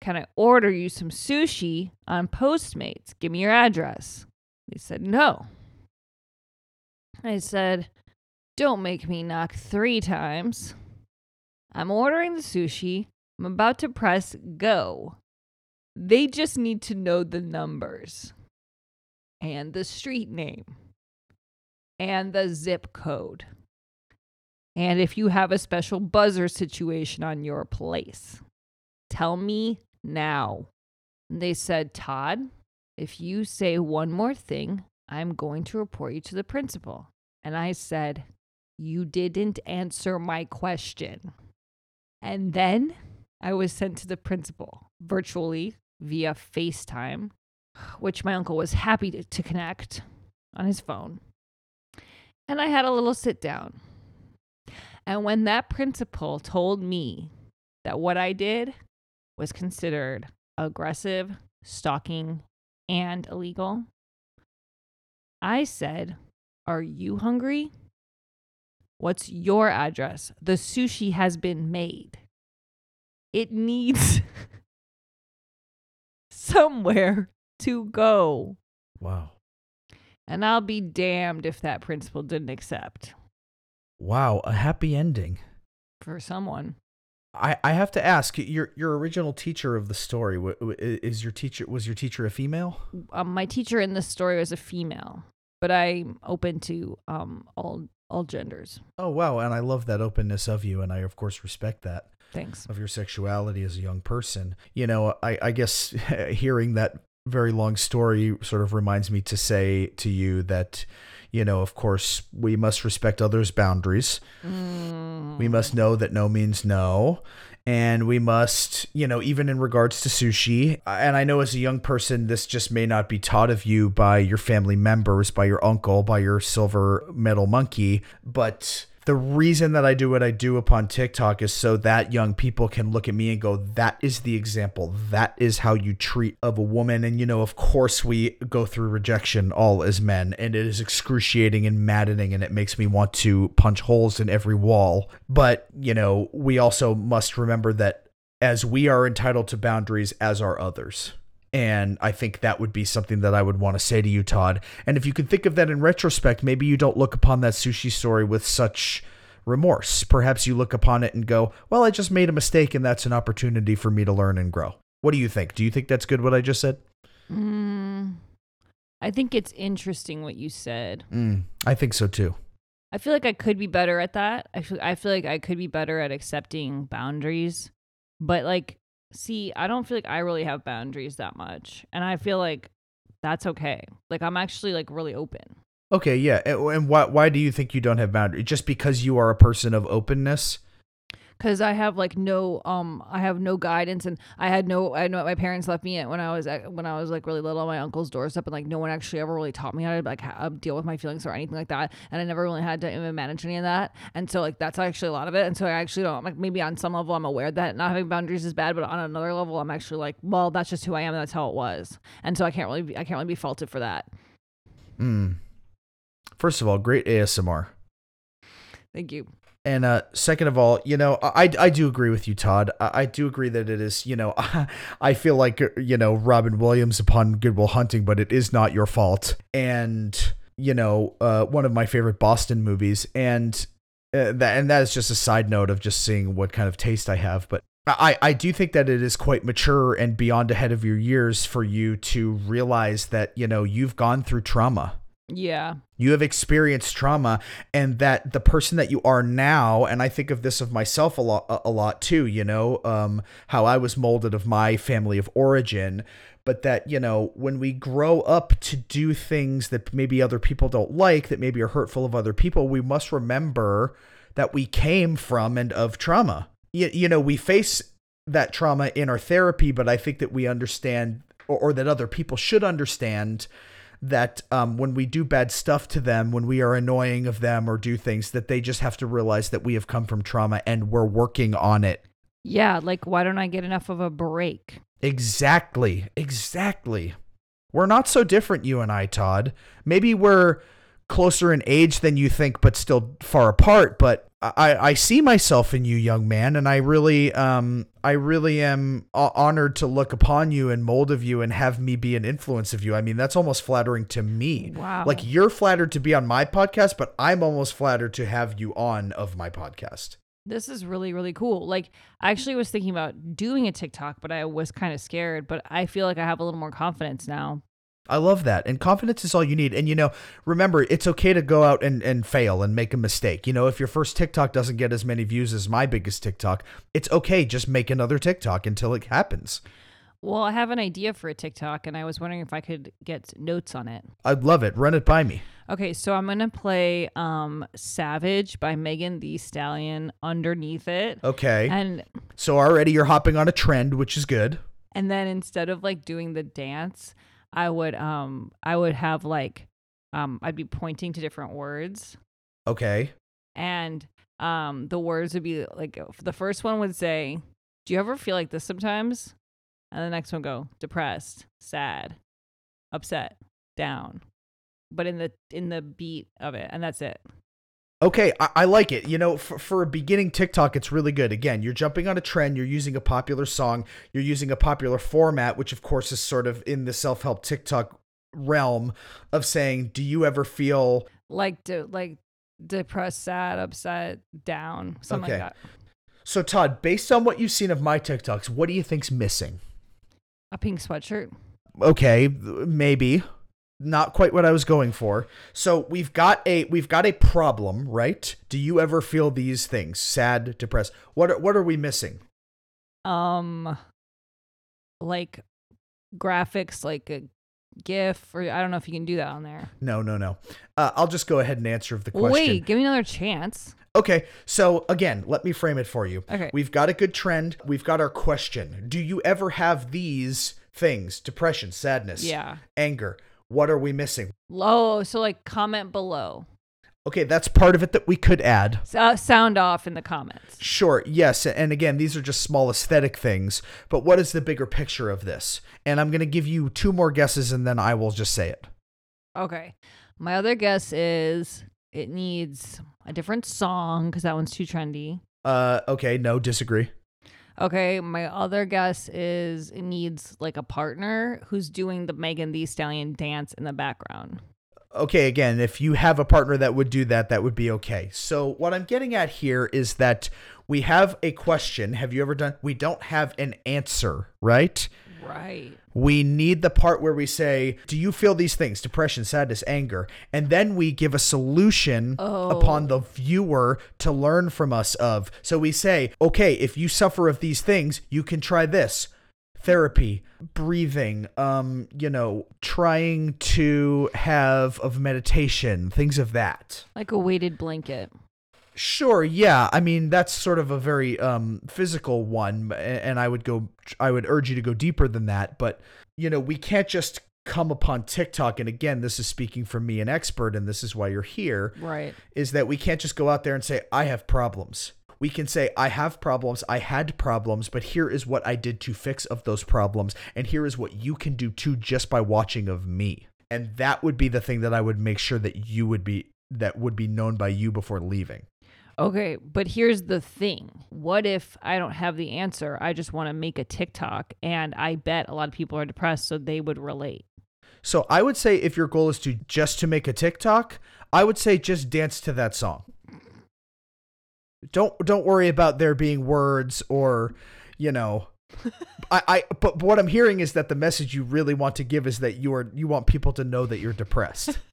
Can I order you some sushi on Postmates? Give me your address." They said, "No." I said, Don't make me knock three times. I'm ordering the sushi. I'm about to press go. They just need to know the numbers and the street name and the zip code. And if you have a special buzzer situation on your place, tell me now. And they said, Todd, if you say one more thing, I'm going to report you to the principal. And I said, You didn't answer my question. And then I was sent to the principal virtually via FaceTime, which my uncle was happy to, to connect on his phone. And I had a little sit down. And when that principal told me that what I did was considered aggressive, stalking, and illegal, I said, Are you hungry? What's your address? The sushi has been made. It needs somewhere to go. Wow. And I'll be damned if that principal didn't accept Wow, a happy ending. for someone. I, I have to ask your your original teacher of the story is your teacher was your teacher a female? Um, my teacher in this story was a female, but I'm open to um, all all genders. Oh wow, and I love that openness of you, and I of course respect that Thanks. of your sexuality as a young person. You know, I I guess hearing that very long story sort of reminds me to say to you that you know, of course, we must respect others' boundaries. Mm. We must know that no means no. And we must, you know, even in regards to sushi, and I know as a young person, this just may not be taught of you by your family members, by your uncle, by your silver medal monkey, but the reason that I do what I do upon TikTok is so that young people can look at me and go, that is the example. That is how you treat of a woman. And, you know, of course, we go through rejection all as men, and it is excruciating and maddening, and it makes me want to punch holes in every wall. But, you know, we also must remember that as we are entitled to boundaries, as are others. And I think that would be something that I would want to say to you, Todd. And if you can think of that in retrospect, maybe you don't look upon that sushi story with such remorse. Perhaps you look upon it and go, well, I just made a mistake and that's an opportunity for me to learn and grow. What do you think? Do you think that's good what I just said? Mm, I think it's interesting what you said. Mm, I think so too. I feel like I could be better at that. I feel I feel like I could be better at accepting boundaries. But like see, I don't feel like I really have boundaries that much. And I feel like that's okay. Like I'm actually like really open. Okay, yeah. And, why, why do you think you don't have boundaries? Just because you are a person of openness? Cuz I have like no um I have no guidance and I had no I know my parents left me at when I was at, when I was like really little on my uncle's doorstep and like no one actually ever really taught me how to like ha- deal with my feelings or anything like that and I never really had to even manage any of that and so like that's actually a lot of it and so I actually don't like maybe on some level I'm aware that not having boundaries is bad but on another level I'm actually like well that's just who I am and that's how it was and so I can't really be, I can't really be faulted for that Mm. First of all, great ASMR. thank you And uh, second of all, you know, I, I do agree with you, Todd. I, I do agree that it is, you know, I feel like, uh, you know, Robin Williams upon Good Will Hunting, but it is not your fault. And, you know, uh, one of my favorite Boston movies. And uh, that, and that is just a side note of just seeing what kind of taste I have. But I, I do think that it is quite mature and beyond ahead of your years for you to realize that, you know, you've gone through trauma yeah. You have experienced trauma and that the person that you are now and i think of this of myself a lot a lot too you know um how i was molded of my family of origin but that you know when we grow up to do things that maybe other people don't like that maybe are hurtful of other people we must remember that we came from and of trauma. You, you know we face that trauma in our therapy but i think that we understand or, or that other people should understand that um, when we do bad stuff to them, when we are annoying of them or do things, that they just have to realize that we have come from trauma and we're working on it. yeah like why don't I get enough of a break Exactly. Exactly. We're not so different, you and I, Todd. Maybe we're closer in age than you think, but still far apart. But I, I see myself in you, young man, and I really, um, I really am uh, honored to look upon you and mold of you and have me be an influence of you. I mean, that's almost flattering to me. Wow. Like you're flattered to be on my podcast, but I'm almost flattered to have you on of my podcast. This is really, really cool. Like, I actually was thinking about doing a TikTok, but I was kind of scared. But I feel like I have a little more confidence now. I love that. And confidence is all you need. And you know, remember, it's okay to go out and, and fail and make a mistake. You know, if your first TikTok doesn't get as many views as my biggest TikTok, it's okay. Just make another TikTok until it happens. Well, I have an idea for a TikTok, and I was wondering if I could get notes on it. I'd love it. Run it by me. Okay, so I'm gonna play um "Savage" by Megan Thee Stallion underneath it, Okay. and So already you're hopping on a trend, which is good. and then instead of like doing the dance, I would um I would have like um I'd be pointing to different words, Okay. and um the words would be like the first one would say, "Do you ever feel like this sometimes?" And the next one go depressed, sad, upset, down, but in the in the beat of it, and that's it. Okay, I, I like it. You know, for, for a beginning TikTok, it's really good. Again, you're jumping on a trend, you're using a popular song, you're using a popular format, which of course is sort of in the self help TikTok realm of saying, Do you ever feel like de- like depressed, sad, upset, down, something Okay. like that. so? Todd, based on what you've seen of my TikToks, what do you think's missing? A pink sweatshirt. okay maybe not quite what i was going for. So we've got a we've got a problem right? Do you ever feel these things? Sad depressed. What are, what are we missing? Um, like graphics, like a GIF, or I don't know if you can do that on there. no no no. Uh, i'll just go ahead and answer the question. wait, give me another chance. okay so again let me frame it for you. Okay. we've got a good trend. We've got our question. Do you ever have these things? Depression sadness Yeah. anger what are we missing Oh, So like comment below. okay that's part of it that we could add So, uh, sound off in the comments. Sure, yes. And again, these are just small aesthetic things, but what is the bigger picture of this? And I'm going to give you two more guesses and then I will just say it. Okay. My other guess is it needs a different song because that one's too trendy. Uh, okay, no, disagree. Okay, my other guess is it needs like a partner who's doing the Megan Thee Stallion dance in the background. Okay, again, if you have a partner that would do that, that would be okay. So, what I'm getting at here is that we have a question. Have you ever done? We don't have an answer, right? Right. We need the part where we say, Do you feel these things? Depression, sadness, anger. And then we give a solution Oh. upon the viewer to learn from us of. So we say, Okay, if you suffer of these things, you can try this therapy, breathing, um, you know, trying to have of meditation, things of that. Like a weighted blanket. Sure, yeah. I mean, that's sort of a very um physical one and I would go I would urge you to go deeper than that, but you know, we can't just come upon TikTok and again, this is speaking from me an expert and this is why you're here Right. is that we can't just go out there and say I have problems. We can say I have problems, I had problems, but here is what I did to fix of those problems and here is what you can do too just by watching of me. And that would be the thing that I would make sure that you would be that would be known by you before leaving. Okay, but here's the thing. What if I don't have the answer? I just want to make a TikTok and I bet a lot of people are depressed so they would relate. So I would say if your goal is to just to make a TikTok, I would say just dance to that song. Don't don't worry about there being words or, you know, I, I but what I'm hearing is that the message you really want to give is that you are you want people to know that you're depressed.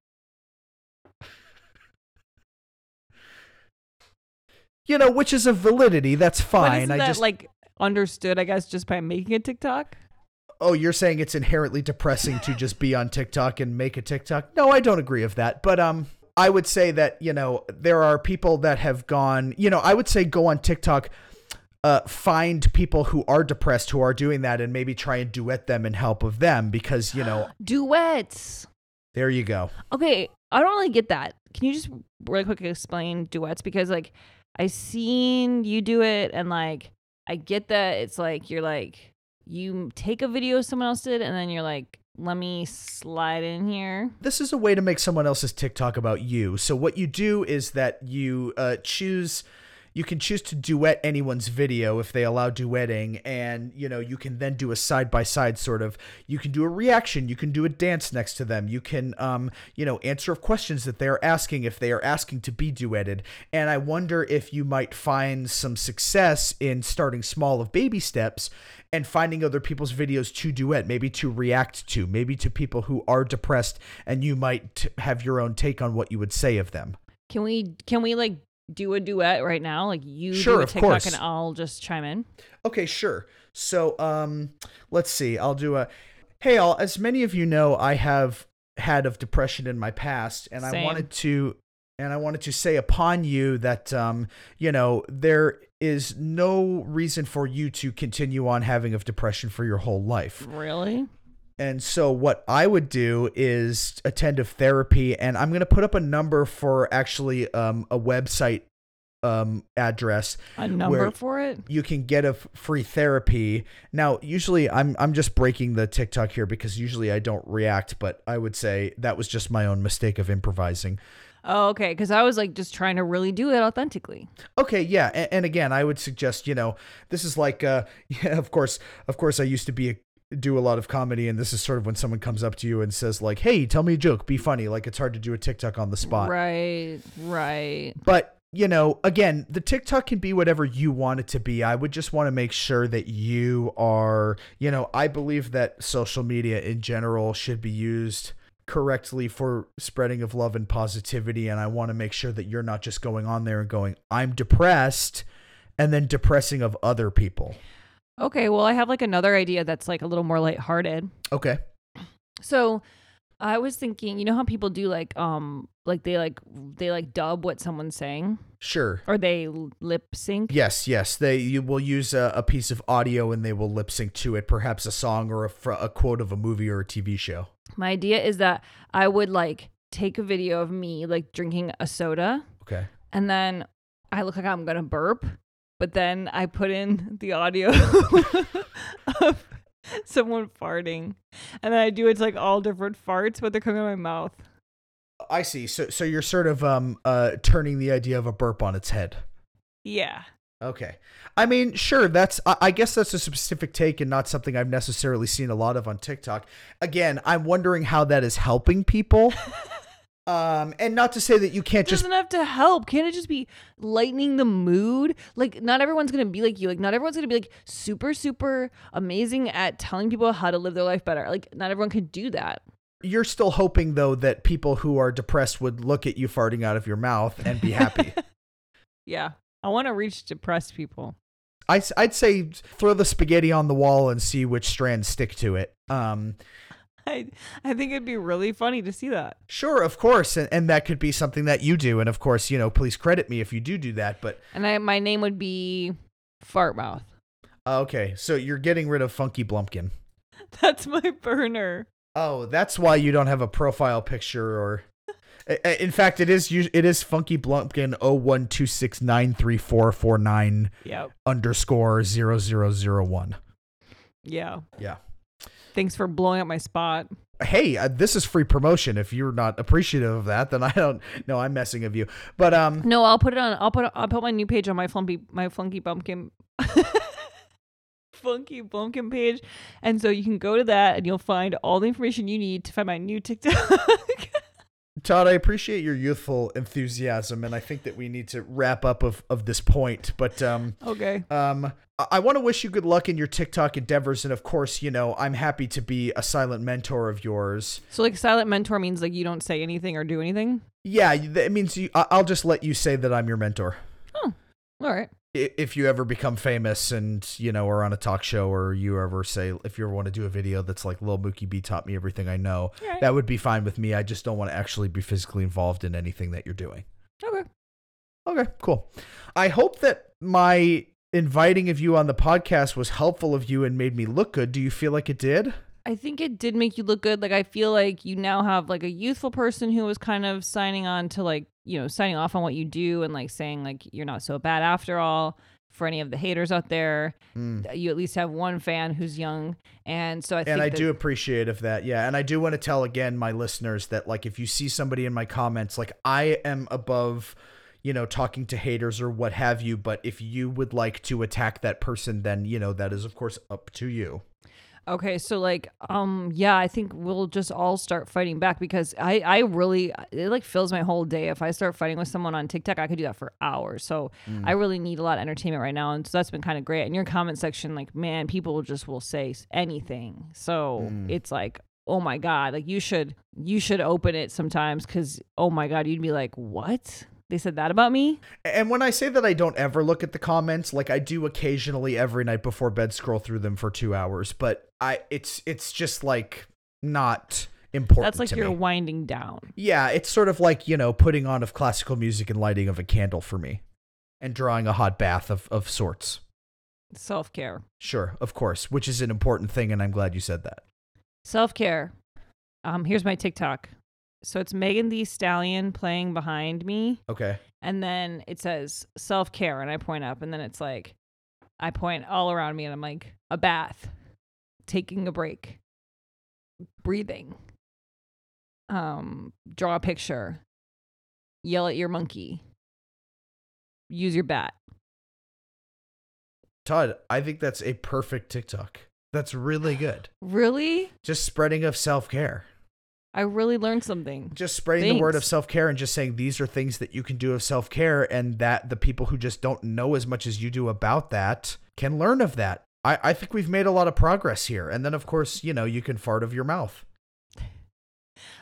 you know, which is a validity. That's but fine. isn't I that just like understood, I guess, just by making a TikTok? Oh, you're saying it's inherently depressing to just be on TikTok and make a TikTok? No, I don't agree with that. But um I would say that, you know, there are people that have gone, you know, I would say go on TikTok uh find people who are depressed who are doing that and maybe try and duet them and help of them because, you know, Duets. there you go. Okay, I don't really get that. Can you just really quick explain duets? Because like I seen you do it, and like I get that it's like you're like you take a video someone else did, and then you're like let me slide in here. This is a way to make someone else's TikTok about you. So what you do is that you uh, choose you can choose to duet anyone's video if they allow duetting and you know you can then do a side by side sort of you can do a reaction you can do a dance next to them you can um you know answer questions that they are asking if they are asking to be duetted and i wonder if you might find some success in starting small of baby steps and finding other people's videos to duet, maybe to react to, maybe to people who are depressed, and you might have your own take on what you would say of them. Can we can we like do a duet right now? Like you Sure, do a TikTok course. and I'll just chime in. Okay, sure. So, um, let's see. I'll do a. Hey, all. As many of you know, I have had of depression in my past, and I wanted to, and I wanted to say upon you that, um, you know, there is no reason for you to continue on having of depression for your whole life. Really? And so what I would do is attend a therapy and I'm going to put up a number for actually um, a website um, address A number for it? you can get a f- free therapy. Now, usually I'm I'm just breaking the TikTok here because usually I don't react, but I would say that was just my own mistake of improvising. Oh, okay. Because I was like just trying to really do it authentically. Okay, yeah, and, and again, I would suggest, you know, this is like uh yeah, of course, of course I used to be a do a lot of comedy and this is sort of when someone comes up to you and says like, "Hey, tell me a joke, be funny." Like it's hard to do a TikTok on the spot. Right. Right. But you know, again, the TikTok can be whatever you want it to be. I would just want to make sure that you are, you know, I believe that social media in general should be used correctly for spreading of love and positivity. And I want to make sure that you're not just going on there and going, I'm depressed, and then depressing of other people. Okay. Well, I have like another idea that's like a little more lighthearted. Okay. So I was thinking, you know how people do like um like they like they like dub what someone's saying Sure. or they lip sync. Yes, yes. They you will use a, a piece of audio and they will lip sync to it, perhaps a song or a, fr- a quote of a movie or a TV show. My idea is that I would like take a video of me like drinking a soda Okay. and then I look like I'm gonna burp, but then I put in the audio of someone farting, and then I do it's like all different farts, but they're coming out of my mouth. I see. So so you're sort of um uh turning the idea of a burp on its head. Yeah. Okay. I mean, sure, that's I I guess that's a specific take and not something I've necessarily seen a lot of on TikTok. Again, I'm wondering how that is helping people. um and not to say that you can't It just doesn't have to help. Can't it just be lightening the mood? Like, not everyone's gonna be like you. Like, not everyone's gonna be like super, super amazing at telling people how to live their life better. Like, not everyone can do that. you're still hoping though that people who are depressed would look at you farting out of your mouth and be happy. Yeah. I want to reach depressed people. I, I'd say throw the spaghetti on the wall and see which strands stick to it. Um, I I think it'd be really funny to see that. sure, of course, and, and that could be something that you do. And of course, you know, please credit me if you do do that. But And I my name would be Fartmouth. Uh, okay, so you're getting rid of Funky Blumpkin. That's my burner. Oh, that's why you don't have a profile picture or. In fact, it is it is Funky Blumpkin 012693449 Yep. underscore zero zero zero one. Yeah. Yeah. Thanks for blowing up my spot. hey, uh, this is free promotion. If you're not appreciative of that, then I don't know. I'm messing of you. But um, No, I'll put it on. I'll put I'll put my new page on my flumpy my funky bumpkin. funky bumpkin page and so you can go to that and you'll find all the information you need to find my new tiktok Todd, I appreciate your youthful enthusiasm, and I think that we need to wrap up of, of this point. But um, okay um, I, I want to wish you good luck in your TikTok endeavors, and of course, you know, I'm happy to be a silent mentor of yours. so like silent mentor means like you don't say anything or do anything Yeah, that means you, I- I'll just let you say that I'm your mentor. Oh, all right If you ever become famous and you know are on a talk show, or you ever say if you ever want to do a video that's like Lil Mookie B taught me everything I know, right that would be fine with me. I just don't want to actually be physically involved in anything that you're doing. okay Okay, cool. I hope that my inviting of you on the podcast was helpful of you and made me look good. Do you feel like it did? I think it did make you look good. Like I feel like you now have like a youthful person who was kind of signing on to like, you know, signing off on what you do and like saying like you're not so bad after all. for any of the haters out there. Mm. You at least have one fan who's young, and so I think and I that- do appreciate of that. Yeah, and I do want to tell again my listeners that like if you see somebody in my comments, like I am above, you know, talking to haters or what have you. But if you would like to attack that person, then you know that is of course up to you. Okay, so like, um, yeah, I think we'll just all start fighting back because I, I really, it like fills my whole day. If I start fighting with someone on TikTok, I could do that for hours. So Mm. I really need a lot of entertainment right now, and so that's been kind of great. In your comment section, like, man, people just will say anything. So Mm. it's like, oh my god, like you should, you should open it sometimes because, oh my god, you'd be like, what? They said that about me? And when I say that I don't ever look at the comments, like I do occasionally every night before bed scroll through them for 2 hours, but I it's it's just like not important That's like you're me. winding down. Yeah, it's sort of like, you know, putting on of classical music and lighting of a candle for me and drawing a hot bath of of sorts. Self care. Sure, of course, which is an important thing and I'm glad you said that. Self care. Um, here's my TikTok. So it's Megan Thee Stallion playing behind me, Okay. and then it says self care, and I point up, and then it's like I point all around me, and I'm like a bath, taking a break, breathing, um, draw a picture, yell at your monkey, use your bat. Todd, I think that's a perfect TikTok. That's really good. Really, Just spreading of self-care. I really learned something. just spreading the word of self care and just saying these are things that you can do of self care, and that the people who just don't know as much as you do about that can learn of that. I, I think we've made a lot of progress here. And then, of course, you know, you can fart of your mouth.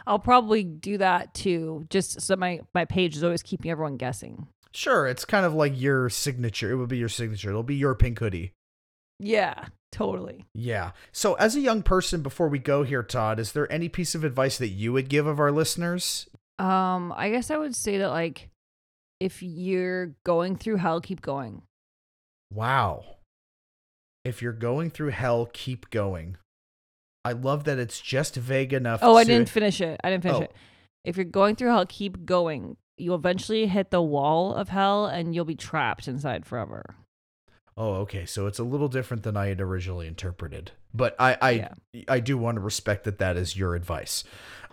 I'll probably do that too, just so my my page is always keeping everyone guessing. Sure, it's kind of like your signature. It would be your signature. It'll be your pink hoodie. Yeah, totally. Yeah. So, as a young person, before we go here, Todd, is there any piece of advice that you would give of our listeners? Um, I guess I would say that like if you're going through hell, keep going. Wow. If you're going through hell, keep going. I love that it's just vague enough. Oh, I didn't finish it. I didn't finish Oh. it. If you're going through hell, keep going. You'll eventually hit the wall of hell and you'll be trapped inside forever. Oh, okay. So it's a little different than I had originally interpreted, but I I, Yeah. I do want to respect that that is your advice.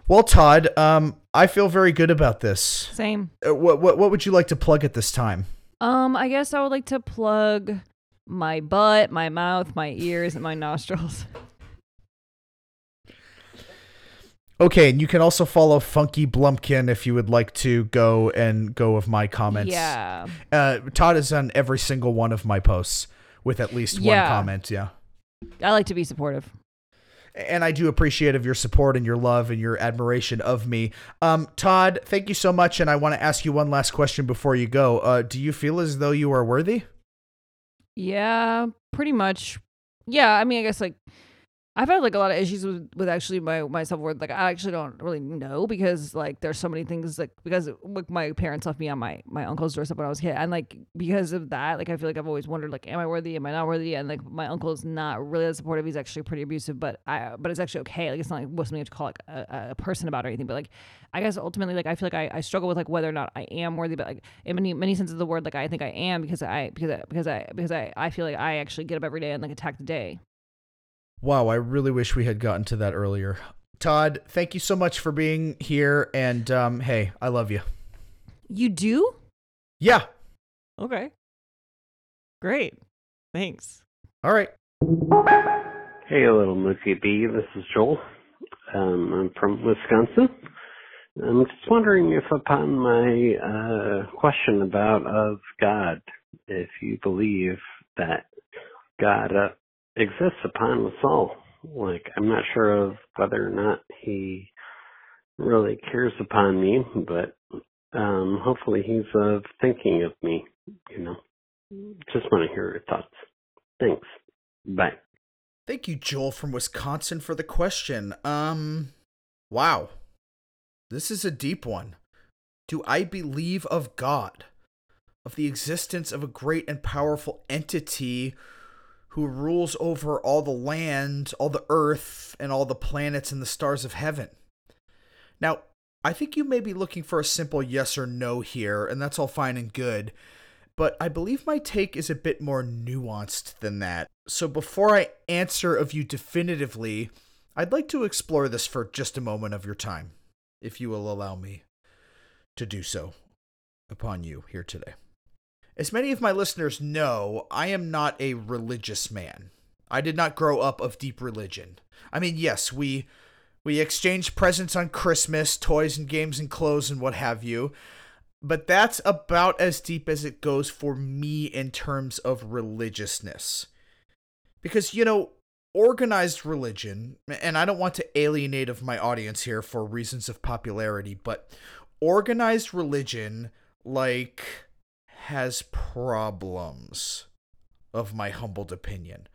Well, Todd, um, I feel very good about this. Same. Uh, what what what would you like to plug at this time? Um, I guess I would like to plug my butt, my mouth, my ears, and my nostrils. Okay, and you can also follow Funky Blumpkin if you would like to go and go with my comments. Yeah. Uh, Todd is on every single one of my posts with at least one comment. Yeah. I like to be supportive. and I do appreciate of your support and your love and your admiration of me. Um, Todd, thank you so much, and I want to ask you one last question before you go. Uh, do you feel as though you are worthy? Yeah, pretty much. Yeah, I mean, I guess like I've had like a lot of issues with with actually my my self worth. Like I actually don't really know because like there's so many things like because like my parents left me on my my uncle's doorstep when I was a kid, and like because of that, like I feel like I've always wondered like, am I worthy? Am I not worthy? And like my uncle is not really that supportive. He's actually pretty abusive, but I but it's actually okay. Like it's not like what something you have to call like a, a person about or anything. But like I guess ultimately like I feel like I, I struggle with like whether or not I am worthy. But like in many many senses of the word, like I think I am because I because I, because I because I I feel like I actually get up every day and like attack the day. Wow, I really wish we had gotten to that earlier. Todd, thank you so much for being here, and um, hey, I love you. You do? Yeah. Okay. Great. Thanks. All right. Hey, Lil Mookie B. This is Joel. Um, I'm from Wisconsin. I'm just wondering if, upon my uh, question about of God, if you believe that God uh, exists upon us all. Like, I'm not sure of whether or not He really cares upon me, but um, hopefully He's uh, thinking of me. You know, just want to hear your thoughts. Thanks. Bye. Thank you, Joel from Wisconsin, for the question. Um, wow. This is a deep one. Do I believe of God? Of the existence of a great and powerful entity who rules over all the land, all the earth, and all the planets and the stars of heaven? Now, I think you may be looking for a simple yes or no here, and that's all fine and good. but I believe my take is a bit more nuanced than that. So before I answer of you definitively, I'd like to explore this for just a moment of your time, if you will allow me to do so upon you here today. As many of my listeners know, I am not a religious man. I did not grow up of deep religion. I mean, yes, we we exchange presents on Christmas, toys and games and clothes and what have you. But that's about as deep as it goes for me in terms of religiousness. Because, you know, organized religion, and I don't want to alienate of my audience here for reasons of popularity, but organized religion, like, has problems, of my humbled opinion.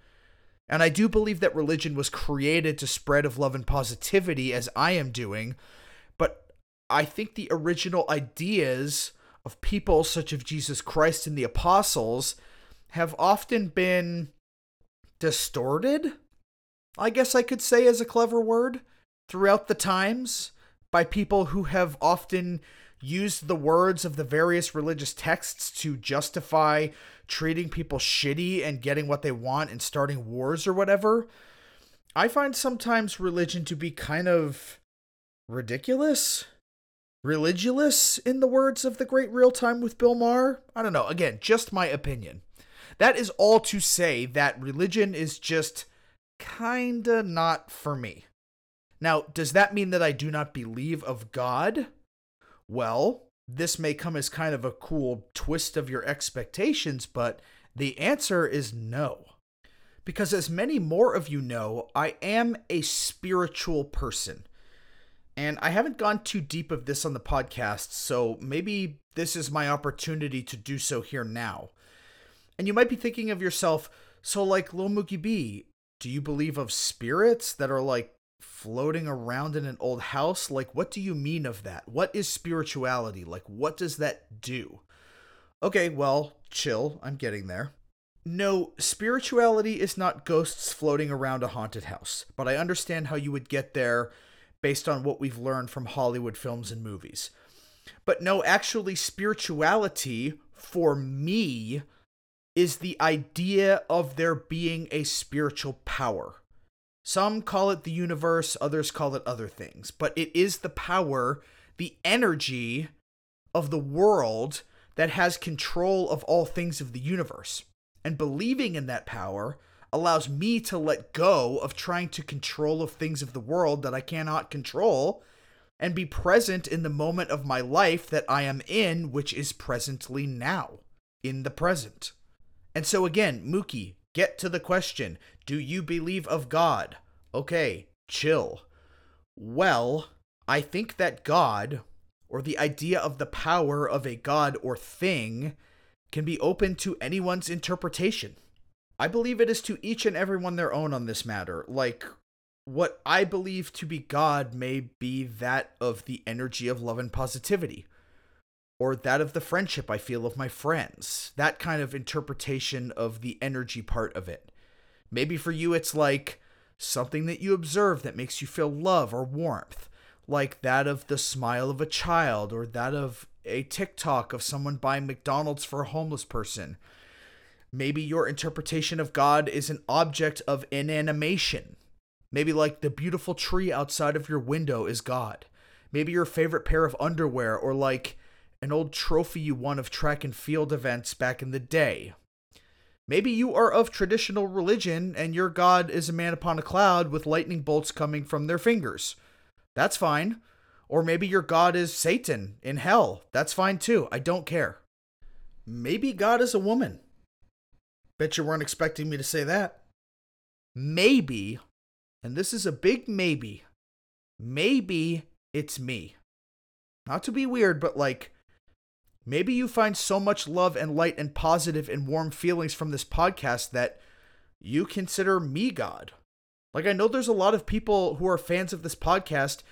And I do believe that religion was created to spread of love and positivity, as I am doing, but I think the original ideas of people such as Jesus Christ and the apostles have often been distorted, I guess I could say as a clever word, throughout the times by people who have often used the words of the various religious texts to justify treating people shitty and getting what they want and starting wars or whatever. I find sometimes religion to be kind of ridiculous, religulous, in the words of the great real time with Bill Maher. I don't know. Again, just my opinion. That is all to say that religion is just kinda not for me. Now, does that mean that I do not believe of God? Well, this may come as kind of a cool twist of your expectations, but the answer is no. Because as many more of you know, I am a spiritual person. And I haven't gone too deep of this on the podcast, so maybe this is my opportunity to do so here now. And you might be thinking of yourself, so like Lil Mookie B, do you believe of spirits that are like floating around in an old house? Like, what do you mean of that? What is spirituality? Like, what does that do? Okay, well, chill. I'm getting there. No, spirituality is not ghosts floating around a haunted house, but I understand how you would get there based on what we've learned from Hollywood films and movies. But no, actually, spirituality for me is the idea of there being a spiritual power. Some call it the universe, others call it other things, but it is the power, the energy of the world that has control of all things of the universe. And believing in that power allows me to let go of trying to control of things of the world that I cannot control and be present in the moment of my life that I am in, which is presently now, in the present. And so again, Mookie, get to the question Do you believe of God? Okay, chill. Well, I think that God, or the idea of the power of a God or thing, can be open to anyone's interpretation. I believe it is to each and everyone their own on this matter. Like, what I believe to be God may be that of the energy of love and positivity, or that of the friendship I feel of my friends. That kind of interpretation of the energy part of it. Maybe for you, it's like something that you observe that makes you feel love or warmth, like that of the smile of a child or that of a TikTok of someone buying McDonald's for a homeless person. Maybe your interpretation of God is an object of inanimation. Maybe, like the beautiful tree outside of your window is God. Maybe your favorite pair of underwear, or like an old trophy you won of track and field events back in the day. Maybe you are of traditional religion and your God is a man upon a cloud with lightning bolts coming from their fingers. That's fine. Or maybe your God is Satan in hell. That's fine too. I don't care. Maybe God is a woman. Bet you weren't expecting me to say that. Maybe, and this is a big maybe, maybe it's me. Not to be weird, but like, maybe you find so much love and light and positive and warm feelings from this podcast that you consider me God. Like, I know there's a lot of people who are fans of this podcast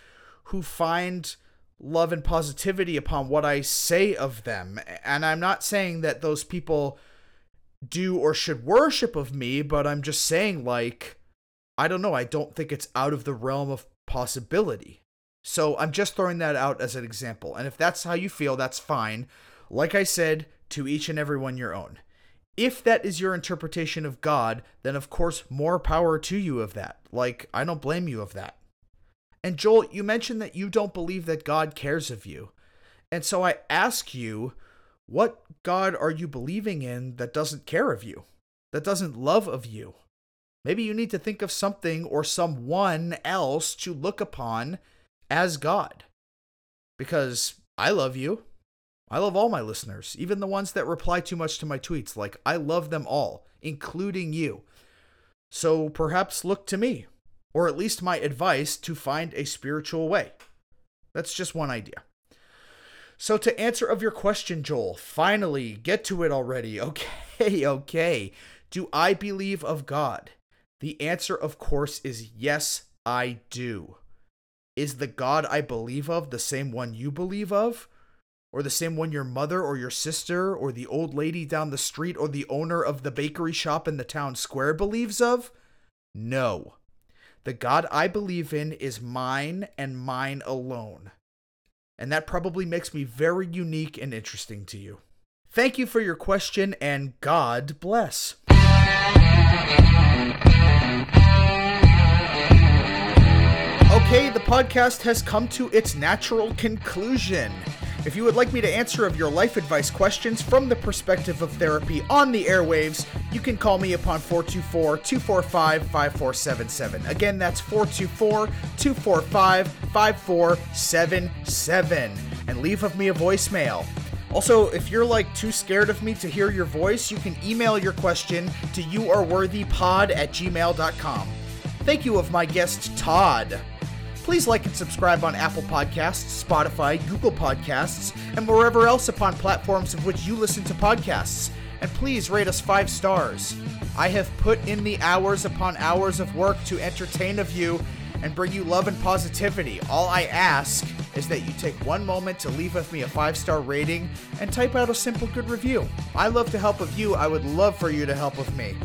who find love and positivity upon what I say of them. And I'm not saying that those people do or should worship of me, but I'm just saying, like, I don't know. I don't think it's out of the realm of possibility. So I'm just throwing that out as an example. And if that's how you feel, that's fine. Like I said, To each and every one your own. If that is your interpretation of God, then of course more power to you of that. Like, I don't blame you of that. And Joel, you mentioned that you don't believe that God cares of you. And so I ask you, what God are you believing in that doesn't care of you, that doesn't love of you? Maybe you need to think of something or someone else to look upon as God. Because I love you. I love all my listeners, even the ones that reply too much to my tweets. Like, I love them all, including you. So perhaps look to me, or at least my advice to find a spiritual way. That's just one idea. So, to answer of your question, Joel, finally, get to it already. Okay, okay. Do I believe of God? The answer, of course, is yes, I do. Is the God I believe of the same one you believe of? Or the same one your mother or your sister or the old lady down the street or the owner of the bakery shop in the town square believes of? No. The God I believe in is mine and mine alone. And that probably makes me very unique and interesting to you. Thank you for your question and God bless. Okay, the podcast has come to its natural conclusion. If you would like me to answer of your life advice questions from the perspective of therapy on the airwaves, you can call me upon 424 245 5477. Again, that's 424 245 5477. And leave of me a voicemail. Also, if you're like too scared of me to hear your voice, you can email your question to youareworthypod at gmail.com. Thank you of my guest Todd. Please like and subscribe on Apple Podcasts, Spotify, Google Podcasts, and wherever else upon platforms of which you listen to podcasts. And please rate us five stars. I have put in the hours upon hours of work to entertain of you and bring you love and positivity. All I ask is that you take one moment to leave with me a five star rating and type out a simple good review. I love to help with you. I would love for you to help with me.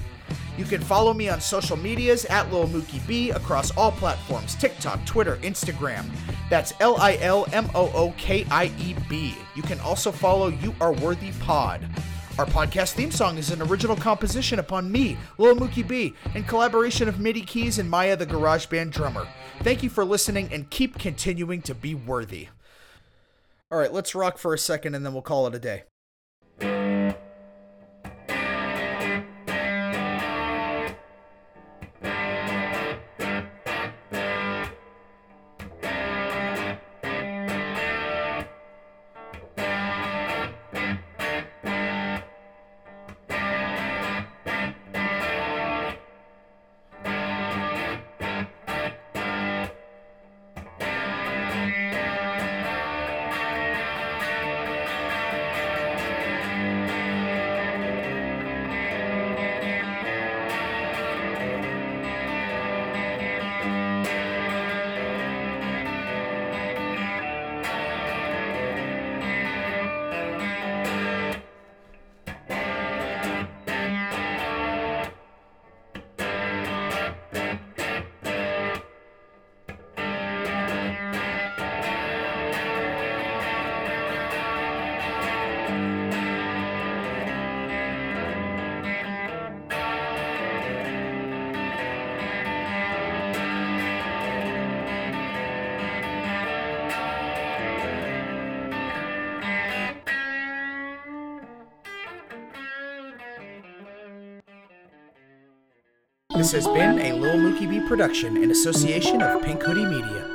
You can follow me on social medias at Lil Mookie B across all platforms TikTok, Twitter, Instagram. That's L I L M O O K I E B. You can also follow You Are Worthy Pod. Our podcast theme song is an original composition upon me, Lil Mookie B, in collaboration of MIDI Keys and Maya the GarageBand drummer. Thank you for listening and keep continuing to be worthy. All right, let's rock for a second and then we'll call it a day. This has been a Lil Mookie B production in association of Pink Hoodie Media.